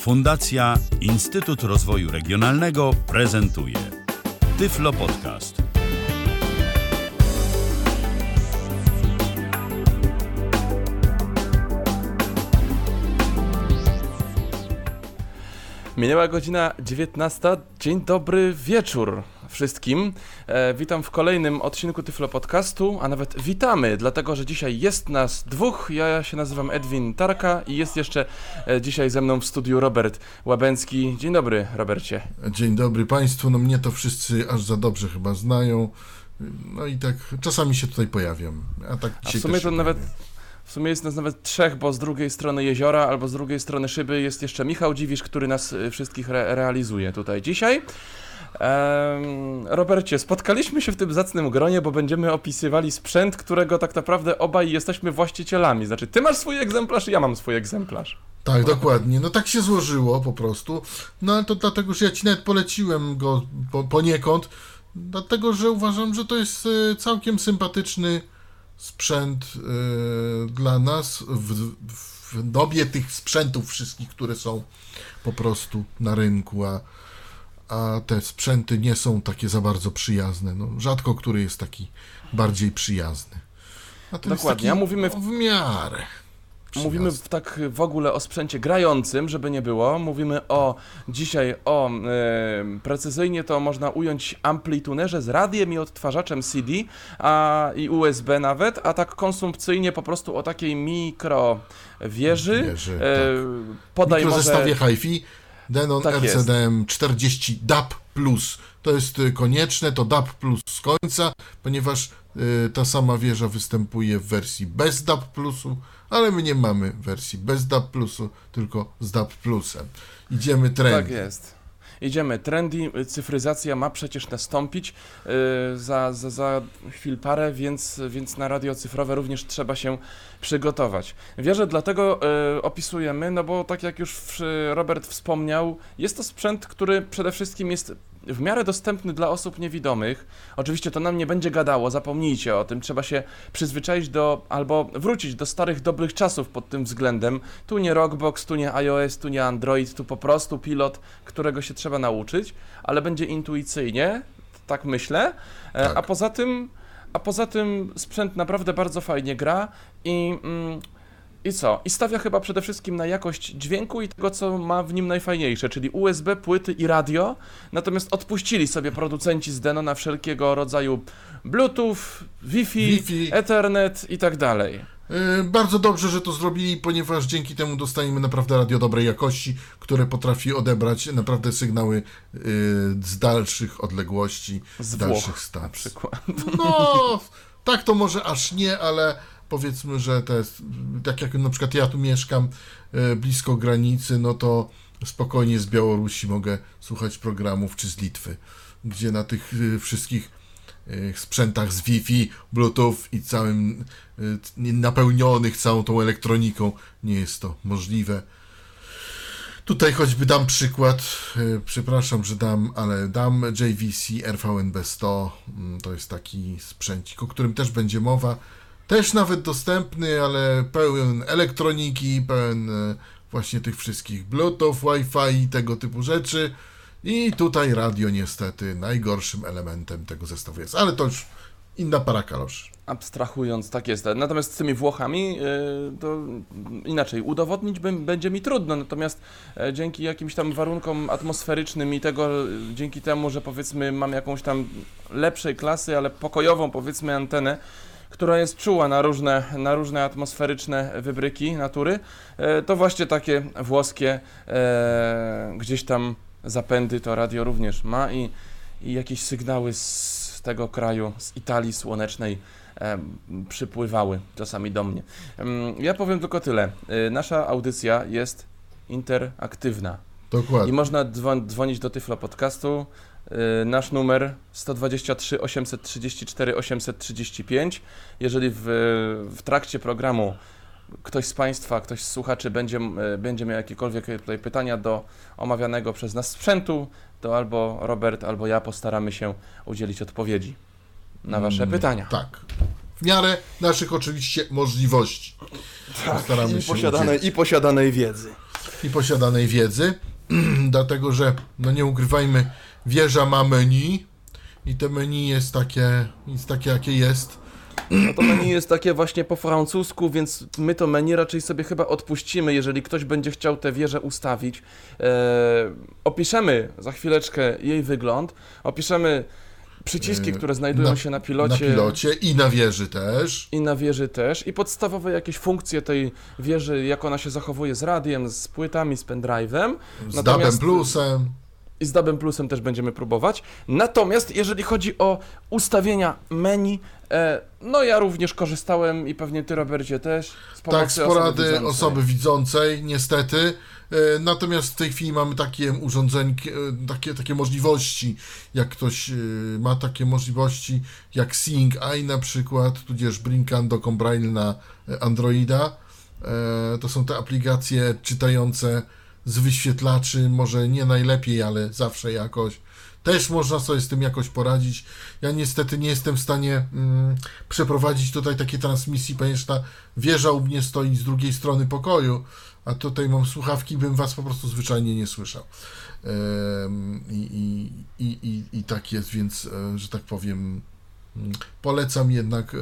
Fundacja Instytut Rozwoju Regionalnego prezentuje Tyflo Podcast. Minęła godzina 19. Dzień dobry wieczór wszystkim. E, witam w kolejnym odcinku Tyflo Podcastu, a nawet witamy, dlatego że dzisiaj jest nas dwóch. Ja się nazywam Edwin Tarka i jest jeszcze e, dzisiaj ze mną w studiu Robert Łabęcki. Dzień dobry, Robercie. Dzień dobry Państwu. No mnie to wszyscy aż za dobrze chyba znają. No i tak czasami się tutaj pojawiam. A, tak a w sumie to nawet w sumie jest nas nawet trzech, bo z drugiej strony jeziora albo z drugiej strony szyby jest jeszcze Michał Dziwisz, który nas y, wszystkich re realizuje tutaj dzisiaj. Um, Robercie, spotkaliśmy się w tym zacnym gronie, bo będziemy opisywali sprzęt, którego tak naprawdę obaj jesteśmy właścicielami. Znaczy, ty masz swój egzemplarz, ja mam swój egzemplarz. Tak, dokładnie. No tak się złożyło po prostu. No ale to dlatego, że ja ci nawet poleciłem go po, poniekąd, dlatego, że uważam, że to jest y, całkiem sympatyczny sprzęt y, dla nas w, w dobie tych sprzętów wszystkich, które są po prostu na rynku, a, a te sprzęty nie są takie za bardzo przyjazne. No, rzadko który jest taki bardziej przyjazny. A to Dokładnie, jest taki, mówimy w... w miarę. Mówimy w, tak w ogóle o sprzęcie grającym, żeby nie było. Mówimy o dzisiaj o precyzyjnie to można ująć amplitunerze z radiem i odtwarzaczem CD a, i USB nawet, a tak konsumpcyjnie po prostu o takiej mikro wieży. wieży e, tak. Podaj może... HiFi Denon tak RCDM jest. 40 DAP+. To jest y, konieczne, to DAP Plus z końca, ponieważ y, ta sama wieża występuje w wersji bez DAP Plusu, ale my nie mamy wersji bez DAP Plusu, tylko z DAP Plusem. Idziemy trendy. Tak jest. Idziemy trendy, cyfryzacja ma przecież nastąpić yy, za, za, za chwil parę, więc, więc na radio cyfrowe również trzeba się przygotować. Wierzę, dlatego yy, opisujemy, no bo tak jak już Robert wspomniał, jest to sprzęt, który przede wszystkim jest w miarę dostępny dla osób niewidomych. Oczywiście to nam nie będzie gadało, zapomnijcie o tym. Trzeba się przyzwyczaić do, albo wrócić do starych, dobrych czasów pod tym względem. Tu nie Rockbox, tu nie iOS, tu nie Android, tu po prostu pilot, którego się trzeba nauczyć, ale będzie intuicyjnie, tak myślę. E, tak. A poza tym, a poza tym sprzęt naprawdę bardzo fajnie gra i... Mm, i co? I stawia chyba przede wszystkim na jakość dźwięku i tego, co ma w nim najfajniejsze, czyli USB, płyty i radio. Natomiast odpuścili sobie producenci z Deno na wszelkiego rodzaju Bluetooth, Wi-Fi, Wi-Fi. Ethernet i tak dalej. Yy, bardzo dobrze, że to zrobili, ponieważ dzięki temu dostaniemy naprawdę radio dobrej jakości, które potrafi odebrać naprawdę sygnały yy, z dalszych odległości, z dalszych stacji. No, tak to może aż nie, ale powiedzmy, że to jest, tak jak na przykład ja tu mieszkam e, blisko granicy, no to spokojnie z Białorusi mogę słuchać programów, czy z Litwy, gdzie na tych e, wszystkich e, sprzętach z Wi-Fi, Bluetooth i całym napełnionych całą tą elektroniką nie jest to możliwe. Tutaj choćby dam przykład, przepraszam, że dam, ale dam JVC RVNB100, mm, to jest taki sprzęcik, o którym też będzie mowa też nawet dostępny, ale pełen elektroniki, pełen e, właśnie tych wszystkich Bluetooth, Wi-Fi i tego typu rzeczy. I tutaj radio niestety najgorszym elementem tego zestawu jest, ale to już inna para kaloszy. Abstrahując, tak jest. Natomiast z tymi Włochami yy, to inaczej, udowodnić będzie mi trudno, natomiast yy, dzięki jakimś tam warunkom atmosferycznym i tego, dzięki temu, że powiedzmy mam jakąś tam lepszej klasy, ale pokojową powiedzmy antenę, która jest czuła na różne, na różne atmosferyczne wybryki natury, e, to właśnie takie włoskie e, gdzieś tam zapędy to radio również ma i, i jakieś sygnały z tego kraju, z Italii słonecznej e, przypływały czasami do mnie. Ja powiem tylko tyle. Nasza audycja jest interaktywna. Dokładnie. I można dzwonić do Tyflo Podcastu nasz numer 123 834 835. Jeżeli w, w trakcie programu ktoś z Państwa, ktoś z słuchaczy będzie, y, będzie miał jakiekolwiek tutaj pytania do omawianego przez nas sprzętu, to albo Robert, albo ja postaramy się udzielić odpowiedzi na Wasze mm, pytania. Tak. W miarę naszych oczywiście możliwości. Tak, postaramy i, się posiadanej, i posiadanej wiedzy. i posiadanej wiedzy, dlatego że, no nie ukrywajmy, wieża ma menu i to menu jest takie, jest takie jakie jest. No to menu jest takie właśnie po francusku, więc my to menu raczej sobie chyba odpuścimy, jeżeli ktoś będzie chciał tę wieżę ustawić. E, opiszemy za chwileczkę jej wygląd, opiszemy przyciski, E, które znajdują na- się na pilocie. Na pilocie i na wieży też. I na wieży też. I podstawowe jakieś funkcje tej wieży, jak ona się zachowuje z radiem, z płytami, z pendrive'em. Z Natomiast- DABem plusem. I z DABem Plusem też będziemy próbować. Natomiast jeżeli chodzi o ustawienia menu, e, no ja również korzystałem i pewnie ty, Robercie, też z pomocy Tak, z porady widzącej. osoby widzącej, niestety. E, Natomiast w tej chwili mamy takie urządzeń, e, takie, takie możliwości, jak ktoś e, ma takie możliwości, jak Seeing Eye na przykład, tudzież Brinkando Combraille na Androida. To są te aplikacje czytające z wyświetlaczy, może nie najlepiej, ale zawsze jakoś. Też można sobie z tym jakoś poradzić. Ja niestety nie jestem w stanie mm, przeprowadzić tutaj takiej transmisji, ponieważ ta wieża u mnie stoi z drugiej strony pokoju, a tutaj mam słuchawki, bym was po prostu zwyczajnie nie słyszał. I, i, i, i, I tak jest, więc, e, że tak powiem, polecam jednak e,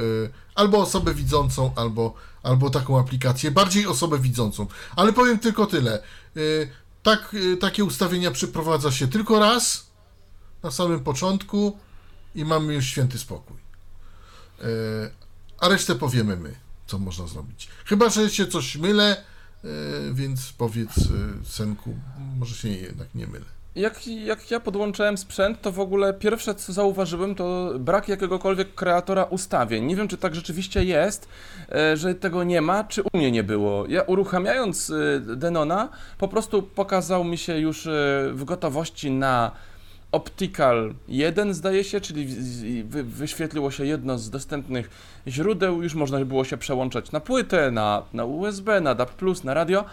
albo osobę widzącą, albo, albo taką aplikację, bardziej osobę widzącą. Ale powiem tylko tyle. E, Tak, e, takie ustawienia przeprowadza się tylko raz, na samym początku i mamy już święty spokój. A resztę powiemy my, co można zrobić. Chyba, że się coś mylę, więc powiedz, Senku, może się jednak nie mylę. Jak, jak ja podłączałem sprzęt, to w ogóle pierwsze co zauważyłem to brak jakiegokolwiek kreatora ustawień. Nie wiem, czy tak rzeczywiście jest, e, że tego nie ma, czy u mnie nie było. Ja uruchamiając e, Denona, po prostu pokazał mi się już e, w gotowości na Optical 1 zdaje się, czyli wyświetliło się jedno z dostępnych źródeł, już można było się przełączać na płytę, na, na USB, na DAB+, na radio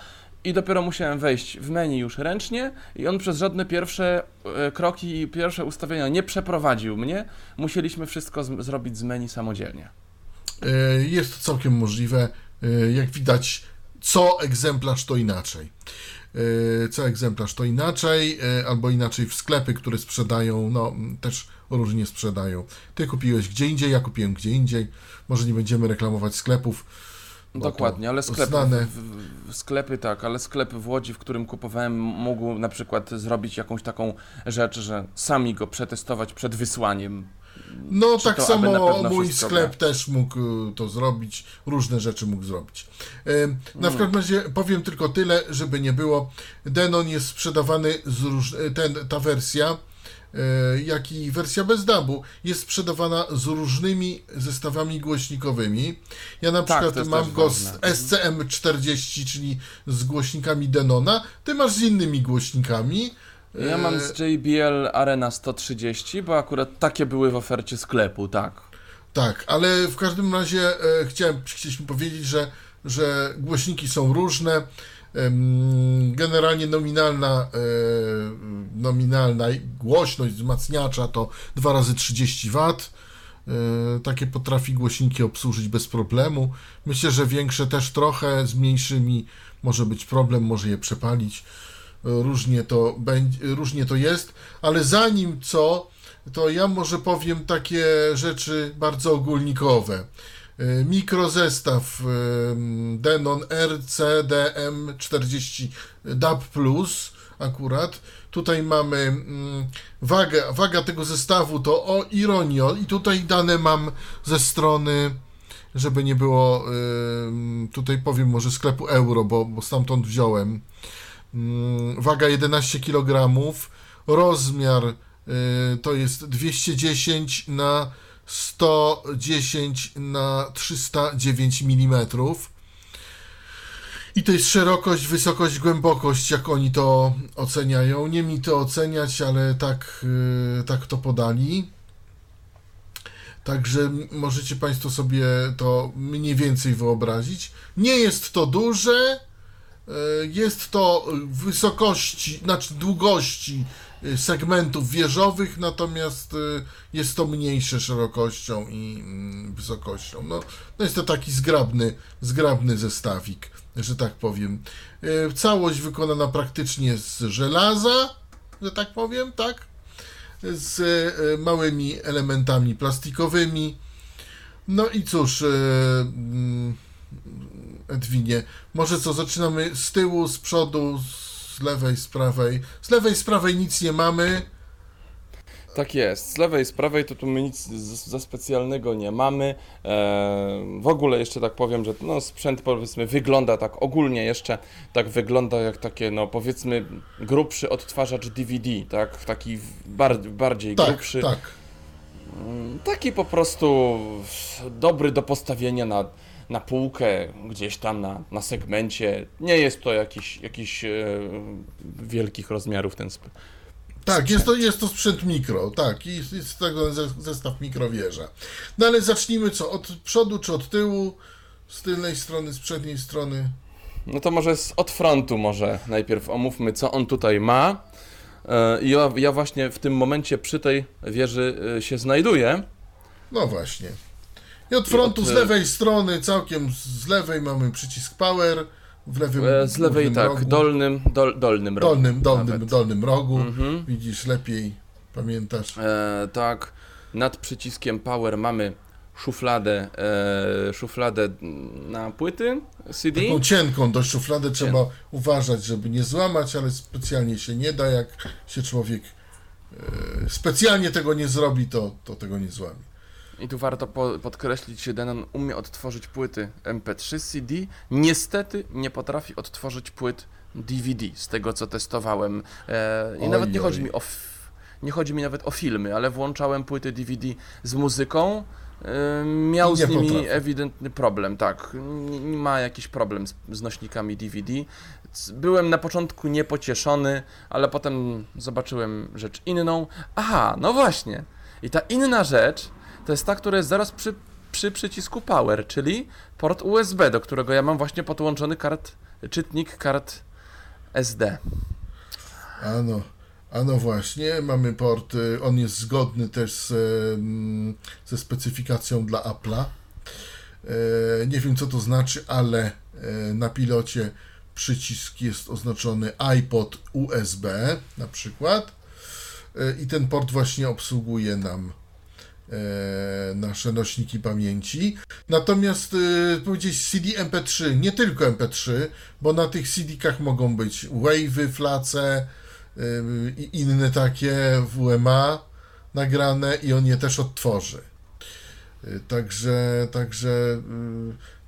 i dopiero musiałem wejść w menu już ręcznie i on przez żadne pierwsze e, kroki i pierwsze ustawienia nie przeprowadził mnie. Musieliśmy wszystko z, zrobić z menu samodzielnie. E, Jest to całkiem możliwe. E, Jak widać, co egzemplarz to inaczej. Co egzemplarz to inaczej, albo inaczej w sklepy, które sprzedają, no też różnie sprzedają. Ty kupiłeś gdzie indziej, ja kupiłem gdzie indziej. Może nie będziemy reklamować sklepów. Dokładnie, ale sklepy, w, w, w sklepy tak, ale sklep w Łodzi, w którym kupowałem, mógł na przykład zrobić jakąś taką rzecz, że sami go przetestować przed wysłaniem. No Czy tak to, samo mój sklep też mógł y, to zrobić, różne rzeczy mógł zrobić. Na Mm. każdym razie powiem tylko tyle, żeby nie było. Denon jest sprzedawany, z róż... ten, ta wersja, jak i wersja bez dubu, jest sprzedawana z różnymi zestawami głośnikowymi. Ja na Tak, przykład mam go ważne. z SCM40, czyli z głośnikami Denona, ty masz z innymi głośnikami. Ja mam E, z JBL Arena 130, bo akurat takie były w ofercie sklepu, tak. Tak, ale w każdym razie e, chciałem, chcieliśmy powiedzieć, że, że głośniki są różne. Generalnie nominalna, e, nominalna głośność wzmacniacza to 2 razy 30 W. E, Takie potrafi głośniki obsłużyć bez problemu. Myślę, że większe też trochę, z mniejszymi może być problem, może je przepalić. E, Różnie to, różnie to jest, ale zanim co, to ja może powiem takie rzeczy bardzo ogólnikowe. Y, Mikrozestaw y, Denon RCDM40 DAB+, akurat. Tutaj mamy mm, wagę, waga tego zestawu to o ironio i tutaj dane mam ze strony, żeby nie było, y, tutaj powiem może sklepu euro, bo, bo stamtąd wziąłem. Mm, Waga 11 kg, rozmiar to jest 210 na 110 na 309 mm. I to jest szerokość, wysokość, głębokość, jak oni to oceniają. Nie mi to oceniać, ale tak, y, tak to podali. Także możecie Państwo sobie to mniej więcej wyobrazić. Nie jest to duże, Jest to wysokości, znaczy długości y, segmentów wieżowych, natomiast y, jest to mniejsze szerokością i mm, wysokością. No, no jest to taki zgrabny, zgrabny zestawik, że tak powiem. Y, całość wykonana praktycznie z żelaza, że tak powiem, tak? Z małymi elementami plastikowymi. No i cóż, mm, Edwinie. Może co, zaczynamy z tyłu, z przodu, z lewej, z prawej. Z lewej, z prawej nic nie mamy. Tak jest. Z lewej, z prawej to tu my nic za specjalnego nie mamy. Eee, w ogóle jeszcze tak powiem, że no, sprzęt powiedzmy wygląda tak ogólnie jeszcze tak wygląda jak takie no powiedzmy grubszy odtwarzacz DVD, tak? Taki bar bardziej tak, grubszy. Tak. Mm, taki po prostu dobry do postawienia na na półkę, gdzieś tam na, na segmencie. Nie jest to jakiś, jakiś e, wielkich rozmiarów ten sprzęt. Tak, jest to, jest to sprzęt mikro, tak, i jest tego zestaw mikrowieża. No ale zacznijmy co, od przodu czy od tyłu, z tylnej strony, z przedniej strony? No to może z, od frontu może najpierw omówmy, co on tutaj ma. E, ja, ja właśnie w tym momencie przy tej wieży e, się znajduję. No właśnie. I od frontu od, z lewej strony, całkiem z lewej mamy przycisk power. W lewym e, Z lewej tak, rogu. dolnym, dol, dolnym rogu. Dolnym, dolnym, dolnym rogu. Mhm. Widzisz lepiej, pamiętasz. E, tak, nad przyciskiem power mamy szufladę, e, szufladę na płyty CD. Taką cienką dość szufladę trzeba uważać, żeby nie złamać, ale specjalnie się nie da, jak się człowiek e, specjalnie tego nie zrobi, to, to tego nie złamie. I tu warto po podkreślić, że Denon umie odtworzyć płyty MP3 CD. Niestety nie potrafi odtworzyć płyt DVD, z tego co testowałem. E, I oj, nawet nie oj. chodzi mi o nie chodzi mi nawet o filmy, ale włączałem płyty DVD z muzyką. E, miał z nimi potrafi. ewidentny problem, tak. Nie ma jakiś problem z, z nośnikami DVD. Byłem na początku niepocieszony, ale potem zobaczyłem rzecz inną. Aha, no właśnie. I ta inna rzecz to jest ta, która jest zaraz przy, przy przycisku Power, czyli port USB, do którego ja mam właśnie podłączony kart, czytnik kart SD. Ano, ano właśnie, mamy port, y, on jest zgodny też z, ze specyfikacją dla Apple'a. E, nie wiem co to znaczy, ale e, na pilocie przycisk jest oznaczony iPod USB na przykład e, i ten port właśnie obsługuje nam nasze nośniki pamięci. Natomiast e, powiedzieć CD MP3, nie tylko MP3, bo na tych CD-kach mogą być wave'y, flace e, i inne takie WMA nagrane i on je też odtworzy. Także, także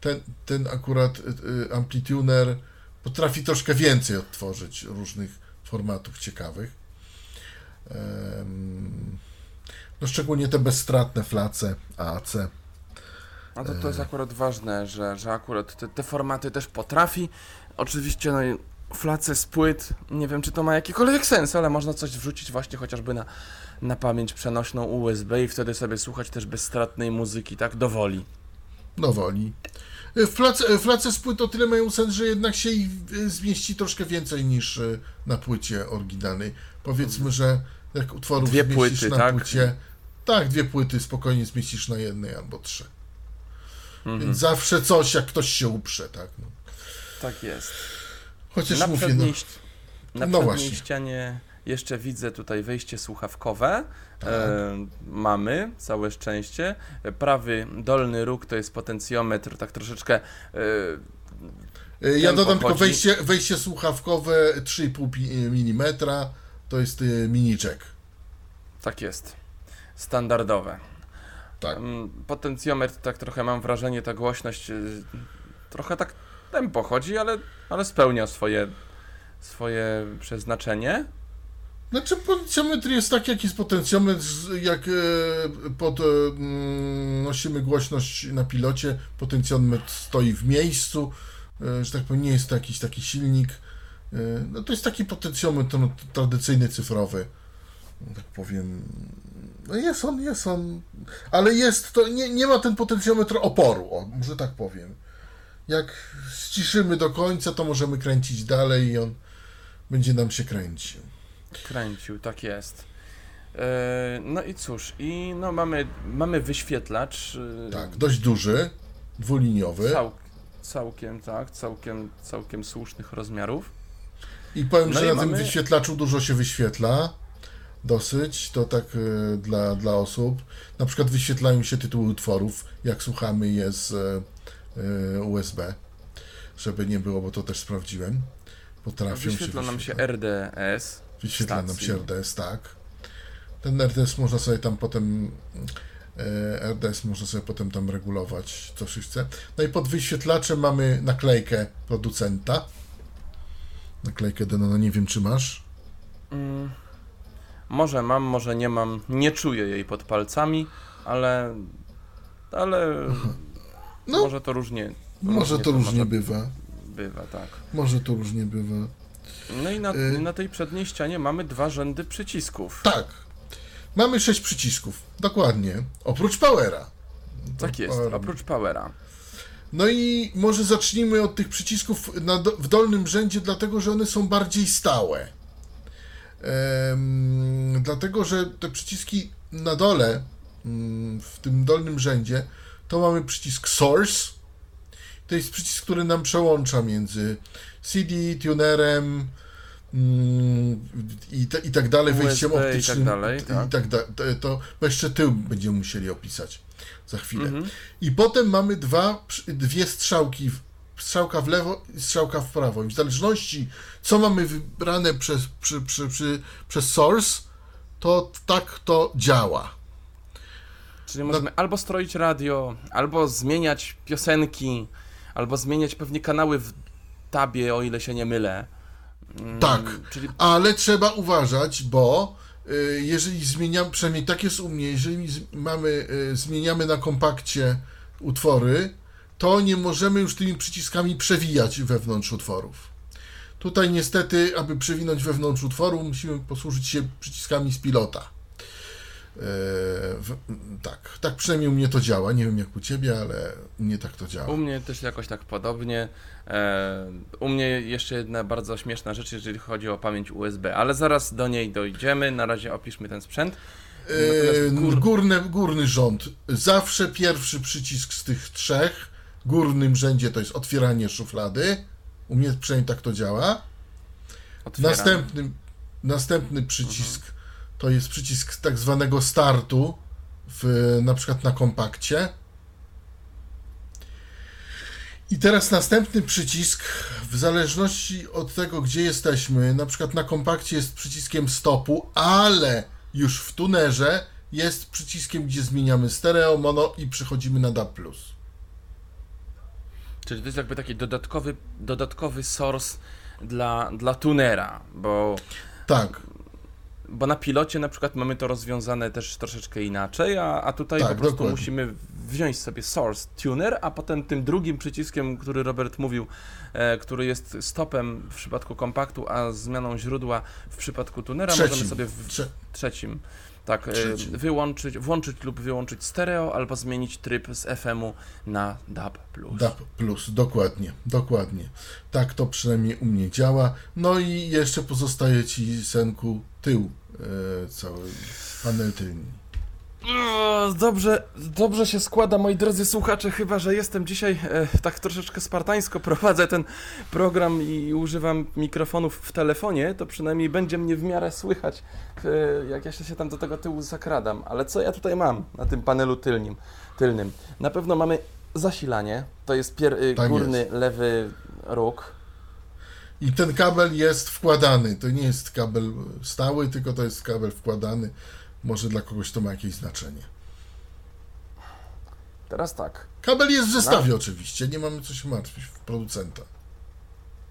ten, ten akurat amplituner potrafi troszkę więcej odtworzyć różnych formatów ciekawych. No szczególnie te bezstratne flace AAC. No to, to jest akurat ważne, że, że akurat te, te formaty też potrafi. Oczywiście no, flace z płyt, nie wiem czy to ma jakikolwiek sens, ale można coś wrzucić właśnie chociażby na, na pamięć przenośną USB i wtedy sobie słuchać też bezstratnej muzyki, tak? Dowoli. Dowoli. Flace, flace z płyt o tyle mają sens, że jednak się ich zmieści troszkę więcej niż e, na płycie oryginalnej. Powiedzmy, że jak utworów dwie płyty, na tak? płycie. Tak, dwie płyty spokojnie zmieścisz na jednej albo trzy. Mhm. Więc zawsze coś, jak ktoś się uprze, tak? No. Tak jest. Chociaż na mówię, no, na no przedniej ścianie jeszcze widzę tutaj wejście słuchawkowe. Tak. E, mamy, całe szczęście. Prawy dolny róg to jest potencjometr, tak troszeczkę. E, ja dodam tylko wejście, wejście słuchawkowe 3,5 mm to jest y, mini jack. Tak jest. Standardowe. Tak. Potencjometr, tak trochę mam wrażenie, ta głośność y, trochę tak tempo chodzi, ale, ale spełnia swoje, swoje przeznaczenie. Znaczy potencjometr jest tak, jak jest potencjometr, jak e, pod, e, mm, nosimy głośność na pilocie, potencjometr stoi w miejscu, e, że tak powiem, nie jest to jakiś taki silnik, E, no to jest taki potencjometr no, tradycyjny, cyfrowy. Tak powiem. No jest on, jest on. Ale jest to. Nie, nie ma ten potencjometr oporu, o, może tak powiem. Jak ściszymy do końca, to możemy kręcić dalej i on będzie nam się kręcił. Kręcił, tak jest. E, No i cóż, i no mamy, mamy wyświetlacz. e, Tak, dość duży, dwuliniowy. Cał, całkiem, tak, całkiem, całkiem słusznych rozmiarów. I powiem, No że i na tym mamy- wyświetlaczu dużo się wyświetla. Dosyć, to tak e, dla, dla osób. Na przykład wyświetlają się tytuły utworów, jak słuchamy je z e, e, USB, żeby nie było, bo to też sprawdziłem. Potrafią Wyświetla się nam się. RDS. Wyświetla nam się RDS, tak. Ten RDS można sobie tam potem e, RDS można sobie potem tam regulować, co się chce. No i pod wyświetlaczem mamy naklejkę producenta. Naklejkę Denona, nie wiem czy masz. Mm, może mam, może nie mam. Nie czuję jej pod palcami, ale. Ale. No. Może to różnie. Może to różnie bywa. bywa, tak. Może to różnie bywa. No i na, Y- na tej przedniej ścianie mamy dwa rzędy przycisków. Tak. Mamy sześć przycisków. Dokładnie. Oprócz powera. Tak jest, Power. oprócz powera. No i może zacznijmy od tych przycisków na w dolnym rzędzie, dlatego że one są bardziej stałe. Dlatego, że te przyciski na dole, mm, w tym dolnym rzędzie, to mamy przycisk Source. To jest przycisk, który nam przełącza między CD, tunerem mm, i, te, i tak dalej, USB wejściem i tak optycznym. dalej, i tak. tak da, to, to bo jeszcze tył będziemy musieli opisać za chwilę. Mhm. I potem mamy dwa, dwie strzałki, w- strzałka w lewo i strzałka w prawo. I w zależności, co mamy wybrane przez, przy, przy, przy, przez source, to tak to działa. Czyli możemy albo stroić radio, albo zmieniać piosenki, albo zmieniać pewnie kanały w tabie, o ile się nie mylę. Mm, Tak. Czyli Ale trzeba uważać, bo y, jeżeli zmieniamy, przynajmniej tak jest u mnie, jeżeli mamy, y, zmieniamy na kompakcie utwory, to nie możemy już tymi przyciskami przewijać wewnątrz utworów. Tutaj niestety, aby przewinąć wewnątrz utworu, musimy posłużyć się przyciskami z pilota. E, w, tak, tak przynajmniej u mnie to działa. Nie wiem jak u ciebie, ale u mnie tak to działa. u mnie też jakoś tak podobnie. E, u mnie jeszcze jedna bardzo śmieszna rzecz, jeżeli chodzi o pamięć USB, ale zaraz do niej dojdziemy. Na razie opiszmy ten sprzęt. Yy, gór- górny, górny rząd. Zawsze pierwszy przycisk z tych trzech górnym rzędzie to jest otwieranie szuflady. U mnie przynajmniej tak to działa. Otwieram. Następny, następny przycisk to jest przycisk tak zwanego startu, w, na przykład na kompakcie. I teraz następny przycisk, w zależności od tego, gdzie jesteśmy, na przykład na kompakcie jest przyciskiem stopu, ale już w tunerze jest przyciskiem, gdzie zmieniamy stereo, mono i przechodzimy na DAB+. Czyli to jest jakby taki dodatkowy, dodatkowy source dla, dla tunera, bo Tak, Bo na pilocie na przykład mamy to rozwiązane też troszeczkę inaczej, a, a tutaj Tak, po prostu dokładnie. musimy wziąć sobie source tuner, a potem tym drugim przyciskiem, który Robert mówił, e, który jest stopem w przypadku kompaktu, a zmianą źródła w przypadku tunera, trzecim. możemy sobie w Trze- trzecim tak, e, wyłączyć, włączyć lub wyłączyć stereo, albo zmienić tryb z FM-u na DAB+. DAB+, dokładnie, dokładnie. Tak to przynajmniej u mnie działa. No i jeszcze pozostaje Ci, Senku, tył, e, cały panel tylny. Dobrze, dobrze się składa, moi drodzy słuchacze, chyba że jestem dzisiaj e, tak troszeczkę spartańsko prowadzę ten program i używam mikrofonów w telefonie, to przynajmniej będzie mnie w miarę słychać, e, jak ja się tam do tego tyłu zakradam. Ale co ja tutaj mam na tym panelu tylnym? tylnym? Na pewno mamy zasilanie, to jest pier, y, Tak górny jest. lewy róg. I ten kabel jest wkładany. To nie jest kabel stały, tylko to jest kabel wkładany. Może dla kogoś to ma jakieś znaczenie. Teraz tak, Kabel jest w zestawie oczywiście, nie mamy co się martwić w producenta.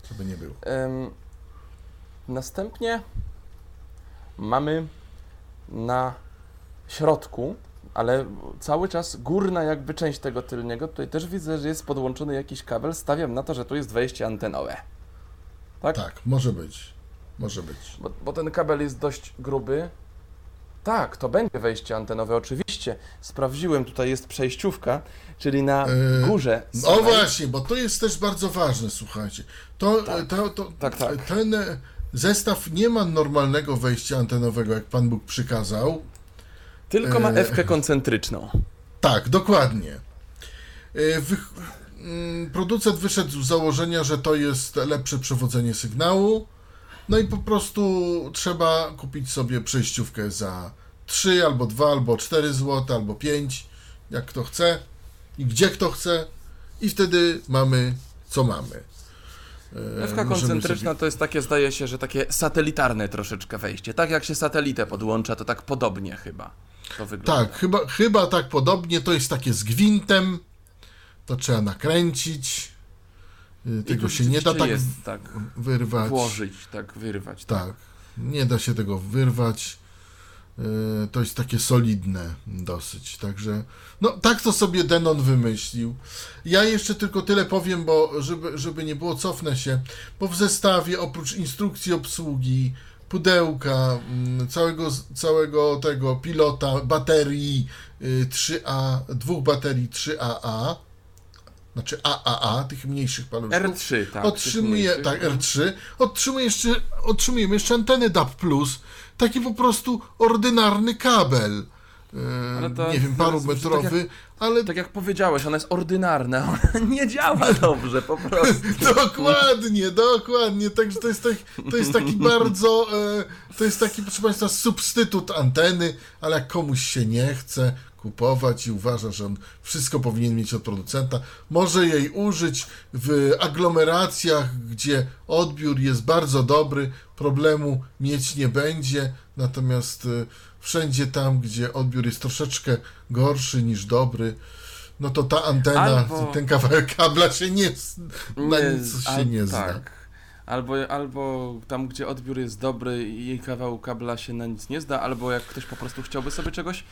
Żeby nie było. Ym, następnie mamy na środku, ale cały czas górna jakby część tego tylniego, tutaj też widzę, że jest podłączony jakiś kabel, stawiam na to, że tu jest wejście antenowe. Tak? Tak, może być. Może być. Bo, bo ten kabel jest dość gruby. Tak, to będzie wejście antenowe, oczywiście. Sprawdziłem, tutaj jest przejściówka, czyli na Yy, górze. No samej- właśnie, bo to jest też bardzo ważne, słuchajcie. To, Tak. to, to, Tak, tak. Ten e, zestaw nie ma normalnego wejścia antenowego, jak Pan Bóg przykazał. Tylko ma. F-kę koncentryczną. Tak, dokładnie. E, Wy... mm, Producent wyszedł z założenia, że to jest lepsze przewodzenie sygnału. No i po prostu trzeba kupić sobie przejściówkę za 3 albo 2 albo 4 zł albo 5, jak kto chce i gdzie kto chce. I wtedy mamy co mamy. E, F-ka możemy koncentryczna sobie- to jest takie, zdaje się, że takie satelitarne troszeczkę wejście. Tak jak się satelitę podłącza, to tak podobnie chyba to wygląda. Tak, chyba, chyba tak podobnie. To jest takie z gwintem. To trzeba nakręcić. Y, Tego się nie da tak jest, tak wyrwać. włożyć, tak wyrwać. Tak. Tak, nie da się tego wyrwać. Y, To jest takie solidne dosyć. Także, no tak to sobie Denon wymyślił. Ja jeszcze tylko tyle powiem, bo żeby, żeby nie było, cofnę się. Bo w zestawie oprócz instrukcji obsługi, pudełka, mm, całego, całego tego pilota, baterii y, 3A, dwóch baterii 3AA, znaczy AAA, tych mniejszych paluszków. R3, tak. Otrzymuje, tak, mniejszych. R3. Otrzymuje jeszcze, otrzymujemy jeszcze antenę DAB+, taki po prostu ordynarny kabel. Ale to- nie wiem, to jest- parumetrowy, ale Tak jak powiedziałeś, ona jest ordynarna, ona nie działa dobrze po prostu. dokładnie, dokładnie, także to jest, tak, to jest taki bardzo, e, to jest taki, proszę Państwa, substytut anteny, ale jak komuś się nie chce kupować i uważa, że on wszystko powinien mieć od producenta, może jej użyć w aglomeracjach, gdzie odbiór jest bardzo dobry, problemu mieć nie będzie, natomiast e, wszędzie tam, gdzie odbiór jest troszeczkę gorszy niż dobry, no to ta antena, Albo- ten kawałek kabla się nie, na nic się al- nie zna. Tak. Albo, albo tam, gdzie odbiór jest dobry i jej kawał kabla się na nic nie zda, albo jak ktoś po prostu chciałby sobie czegoś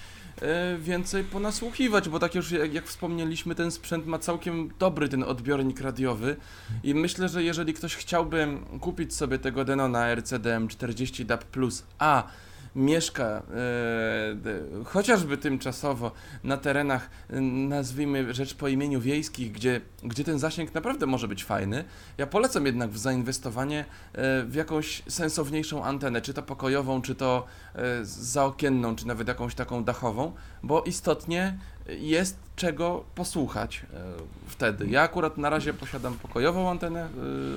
e, więcej ponasłuchiwać, bo tak już jak, jak wspomnieliśmy, ten sprzęt ma całkiem dobry ten odbiornik radiowy i myślę, że jeżeli ktoś chciałby kupić sobie tego Denona RCDM 40 DAB+, a mieszka e, chociażby tymczasowo na terenach, e, nazwijmy rzecz po imieniu wiejskich, gdzie, gdzie ten zasięg naprawdę może być fajny, ja polecam jednak w zainwestowanie e, w jakąś sensowniejszą antenę, czy to pokojową, czy to zaokienną, czy nawet jakąś taką dachową, bo istotnie jest czego posłuchać e, wtedy. Ja akurat na razie posiadam pokojową antenę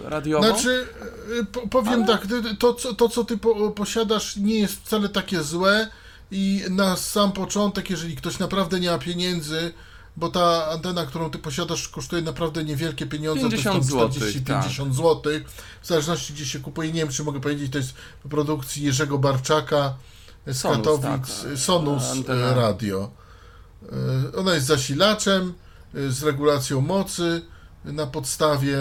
e, radiową. Znaczy, po, powiem Ale- tak, to, co- to co ty po, posiadasz nie jest wcale takie złe i na sam początek, jeżeli ktoś naprawdę nie ma pieniędzy, bo ta antena, którą ty posiadasz kosztuje naprawdę niewielkie pieniądze, 50 to jest tam złotych, 40-50 zł, w zależności gdzie się kupuje, nie wiem czy mogę powiedzieć, to jest produkcji Jerzego Barczaka z Sonus, Katowic, tak, Sonus antena. e, Radio. E, Ona jest zasilaczem e, z regulacją mocy na podstawie,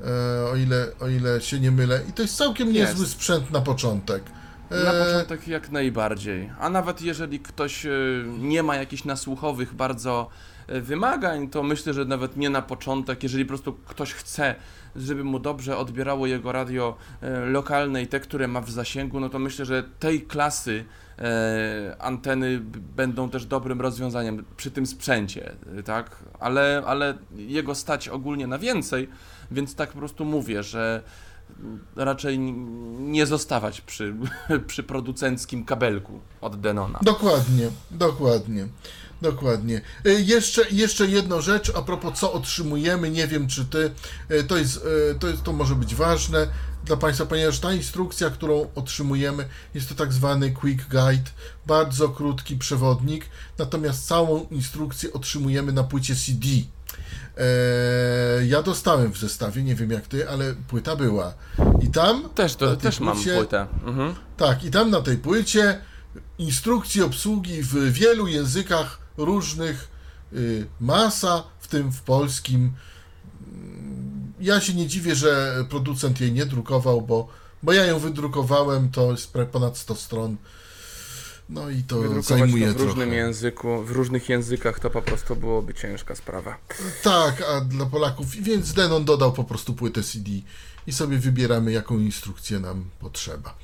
e, o ile, o ile się nie mylę. I to jest całkiem Jest. niezły sprzęt na początek. Na E, początek jak najbardziej. A nawet jeżeli ktoś e, nie ma jakichś nasłuchowych bardzo e, wymagań, to myślę, że nawet nie na początek, jeżeli po prostu ktoś chce, żeby mu dobrze odbierało jego radio e, lokalne i te, które ma w zasięgu, no to myślę, że tej klasy e, anteny b- będą też dobrym rozwiązaniem przy tym sprzęcie, e, tak? Ale, ale jego stać ogólnie na więcej, więc tak po prostu mówię, że raczej nie zostawać przy, przy producenckim kabelku od Denona. Dokładnie, dokładnie. Dokładnie. E, Jeszcze, jeszcze jedna rzecz a propos co otrzymujemy, nie wiem czy ty, e, to jest, e, to jest, to może być ważne dla Państwa, ponieważ ta instrukcja, którą otrzymujemy, jest to tak zwany quick guide, bardzo krótki przewodnik, natomiast całą instrukcję otrzymujemy na płycie CD. E, ja dostałem w zestawie, nie wiem jak ty, ale płyta była. I tam Też, to, też mam płycie- płytę. Mhm. tak, i tam na tej płycie instrukcje obsługi w wielu językach różnych, y, masa, w tym w polskim. Ja się nie dziwię, że producent jej nie drukował, bo, bo ja ją wydrukowałem, to jest ponad 100 stron. No i to Wydrukować zajmuje to w różnym trochę. języku, w różnych językach to po prostu byłoby ciężka sprawa. Tak, a dla Polaków, więc Denon dodał po prostu płytę CD i sobie wybieramy, jaką instrukcję nam potrzeba.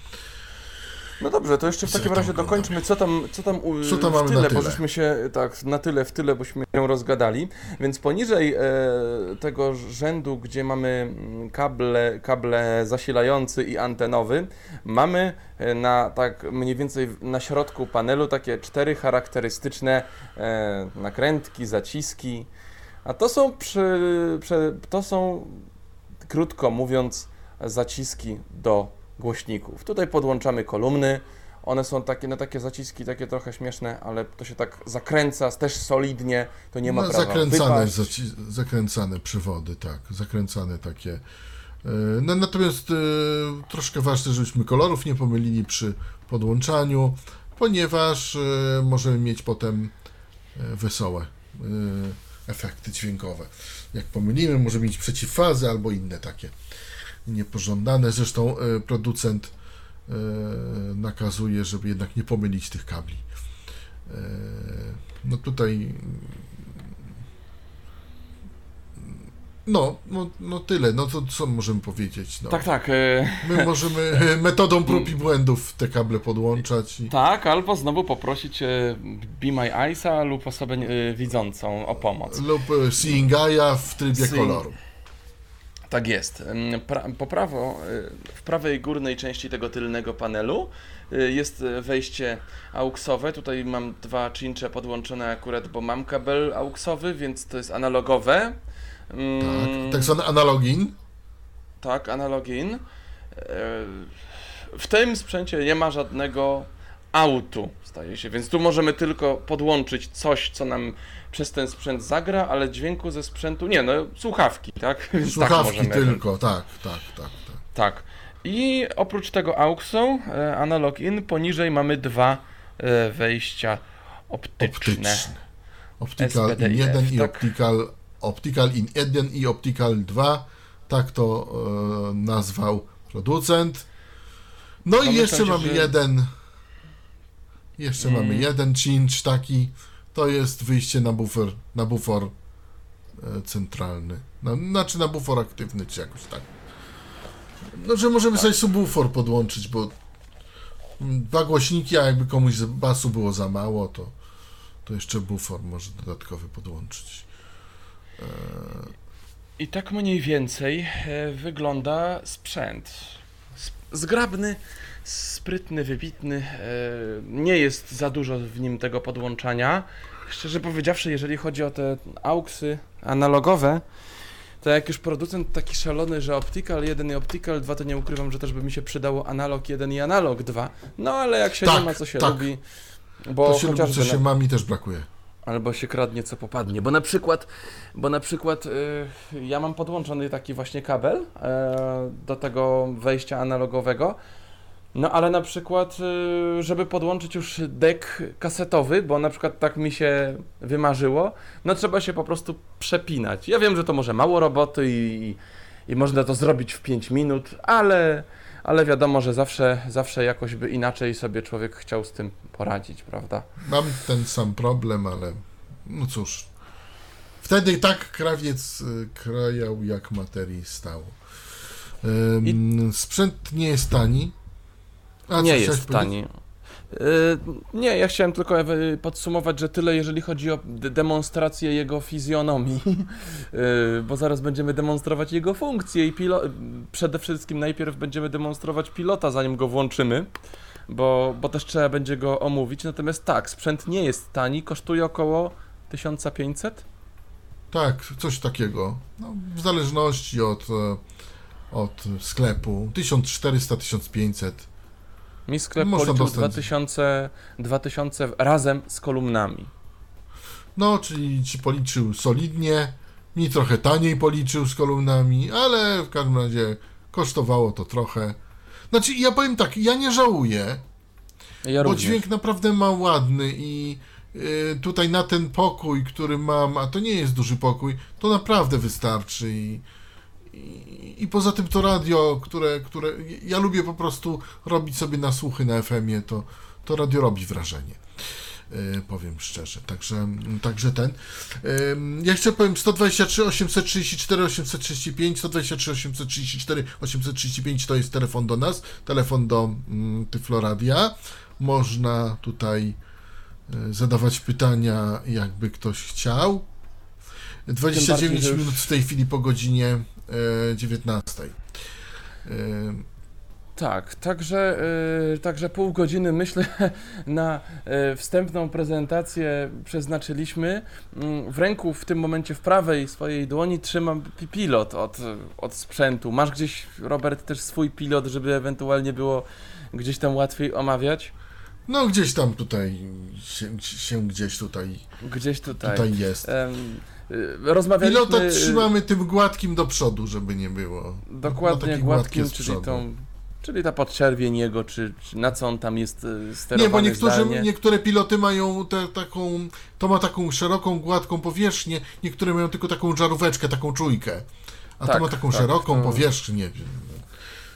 No dobrze, to jeszcze w takim razie dokończmy, co tam, co tam, u, Co tam w tyle, na bo tyle? żeśmy się, tak, na tyle, w tyle, bośmy się rozgadali, więc poniżej e, tego rzędu, gdzie mamy mm, kable, kable zasilający i antenowy, mamy e, na tak mniej więcej na środku panelu takie cztery charakterystyczne e, nakrętki, zaciski, a to są przy, przy, to są krótko mówiąc zaciski do głośników. Tutaj podłączamy kolumny. One są takie, no takie zaciski, takie trochę śmieszne, ale to się tak zakręca też solidnie, to nie ma No, prawa zakręcane, zaci- zakręcane przewody, tak, zakręcane takie. E, No, natomiast e, troszkę ważne, żebyśmy kolorów nie pomylili przy podłączaniu, ponieważ e, możemy mieć potem wesołe efekty dźwiękowe. Jak pomylimy, może mieć przeciwfazy albo inne takie niepożądane. Zresztą e, producent e, nakazuje, żeby jednak nie pomylić tych kabli. E, No tutaj No, no, no tyle, no to co możemy powiedzieć? No. Tak, tak. My możemy metodą prób i błędów te kable podłączać i Tak, albo znowu poprosić Be My Eyes'a lub osobę widzącą o pomoc. lub Seeing Eye'a w trybie koloru. Tak jest. Pra, po prawo, y, w prawej górnej części tego tylnego panelu y, jest wejście AUXowe. Tutaj mam dwa cincze podłączone akurat, bo mam kabel AUXowy, więc to jest analogowe. Ym, Tak, tak zwany analogin. tak, analogin. Y, W tym sprzęcie nie ma żadnego autu, staje się, więc tu możemy tylko podłączyć coś, co nam przez ten sprzęt zagra, ale dźwięku ze sprzętu nie, no słuchawki, tak? Tak Słuchawki możemy tylko, tak, tak, tak. tak. tak. I oprócz tego AUXu, e, analog in, poniżej mamy dwa e, wejścia optyczne. Optyczny. Optical SPDIF, in 1 i tak. optical, optical in 1 i optical 2. Tak to e, nazwał producent. No No i jeszcze że- mamy jeden. Jeszcze Mm. mamy jeden cinch taki. To jest wyjście na bufor, na bufor e, centralny. Na, znaczy na bufor aktywny, czy jakoś tak. No, że możemy sobie subwoofer podłączyć, bo dwa głośniki, a jakby komuś z basu było za mało, to, to jeszcze bufor może dodatkowy podłączyć. I tak mniej więcej e, wygląda sprzęt. Sp- Zgrabny, sprytny, wybitny. e, Nie jest za dużo w nim tego podłączania. Szczerze powiedziawszy, jeżeli chodzi o te AUXy analogowe, to jak już producent taki szalony, że Optical 1 i Optical 2, to nie ukrywam, że też by mi się przydało analog 1 i analog 2. No ale jak się Tak, nie ma, co się tak. lubi, bo To się lubi, co się ma, mi też brakuje. Albo się kradnie co popadnie, bo na przykład, bo na przykład y, ja mam podłączony taki właśnie kabel e, do tego wejścia analogowego, no ale na przykład, y, żeby podłączyć już dek kasetowy, bo na przykład tak mi się wymarzyło, no trzeba się po prostu przepinać. Ja wiem, że to może mało roboty i, i można to zrobić w 5 minut, ale, ale wiadomo, że zawsze, zawsze jakoś by inaczej sobie człowiek chciał z tym poradzić, prawda? Mam ten sam problem, ale no cóż. Wtedy tak krawiec y, krajał, jak materii stało. Ym, Sprzęt nie jest tani. A, nie jest tani. Yy, nie, ja chciałem tylko podsumować, że tyle, jeżeli chodzi o de- demonstrację jego fizjonomii, yy, bo zaraz będziemy demonstrować jego funkcję i pilo- przede wszystkim najpierw będziemy demonstrować pilota, zanim go włączymy, bo, bo też trzeba będzie go omówić. Natomiast tak, sprzęt nie jest tani, kosztuje około 1500. Tak, coś takiego. No, w zależności od, e, od sklepu. 1400-1500. Mi sklep Można policzył dostać. 2000, 2000 razem z kolumnami. No, czyli ci policzył solidnie. Mi trochę taniej policzył z kolumnami, ale w każdym razie kosztowało to trochę. Znaczy, ja powiem tak, ja nie żałuję, Ja bo również. dźwięk naprawdę ma ładny i y, tutaj na ten pokój, który mam, a to nie jest duży pokój, to naprawdę wystarczy i, i, i poza tym to radio, które, które ja lubię po prostu robić sobie na słuchy na FM-ie, to, to radio robi wrażenie. y, powiem szczerze. Także, także ten. Ym, Ja jeszcze powiem 123 834 835, 123 834 835 to jest telefon do nas, telefon do mm, Tyfloradia. Można tutaj y, zadawać pytania, jakby ktoś chciał. 29 bardziej, że już- minut w tej chwili po godzinie 19. Y, Tak, także, y, także pół godziny myślę na wstępną prezentację przeznaczyliśmy. Mm, w ręku w tym momencie w prawej swojej dłoni trzymam pi- pilot od, od sprzętu. Masz gdzieś, Robert, też swój pilot, żeby ewentualnie było gdzieś tam łatwiej omawiać? No gdzieś tam tutaj się, się gdzieś tutaj, Gdzieś tutaj. tutaj jest. Y, rozmawialiśmy... Pilota y, trzymamy tym gładkim do przodu, żeby nie było. Dokładnie No, gładkim, czyli tą... Czyli ta podczerwień jego, czy, czy na co on tam jest y, sterowany Nie, bo niektórzy, zdalnie. niektóre piloty mają te, taką, to ma taką szeroką, gładką powierzchnię, niektóre mają tylko taką żaróweczkę, taką czujkę. A Tak, to ma taką tak, szeroką to- powierzchnię.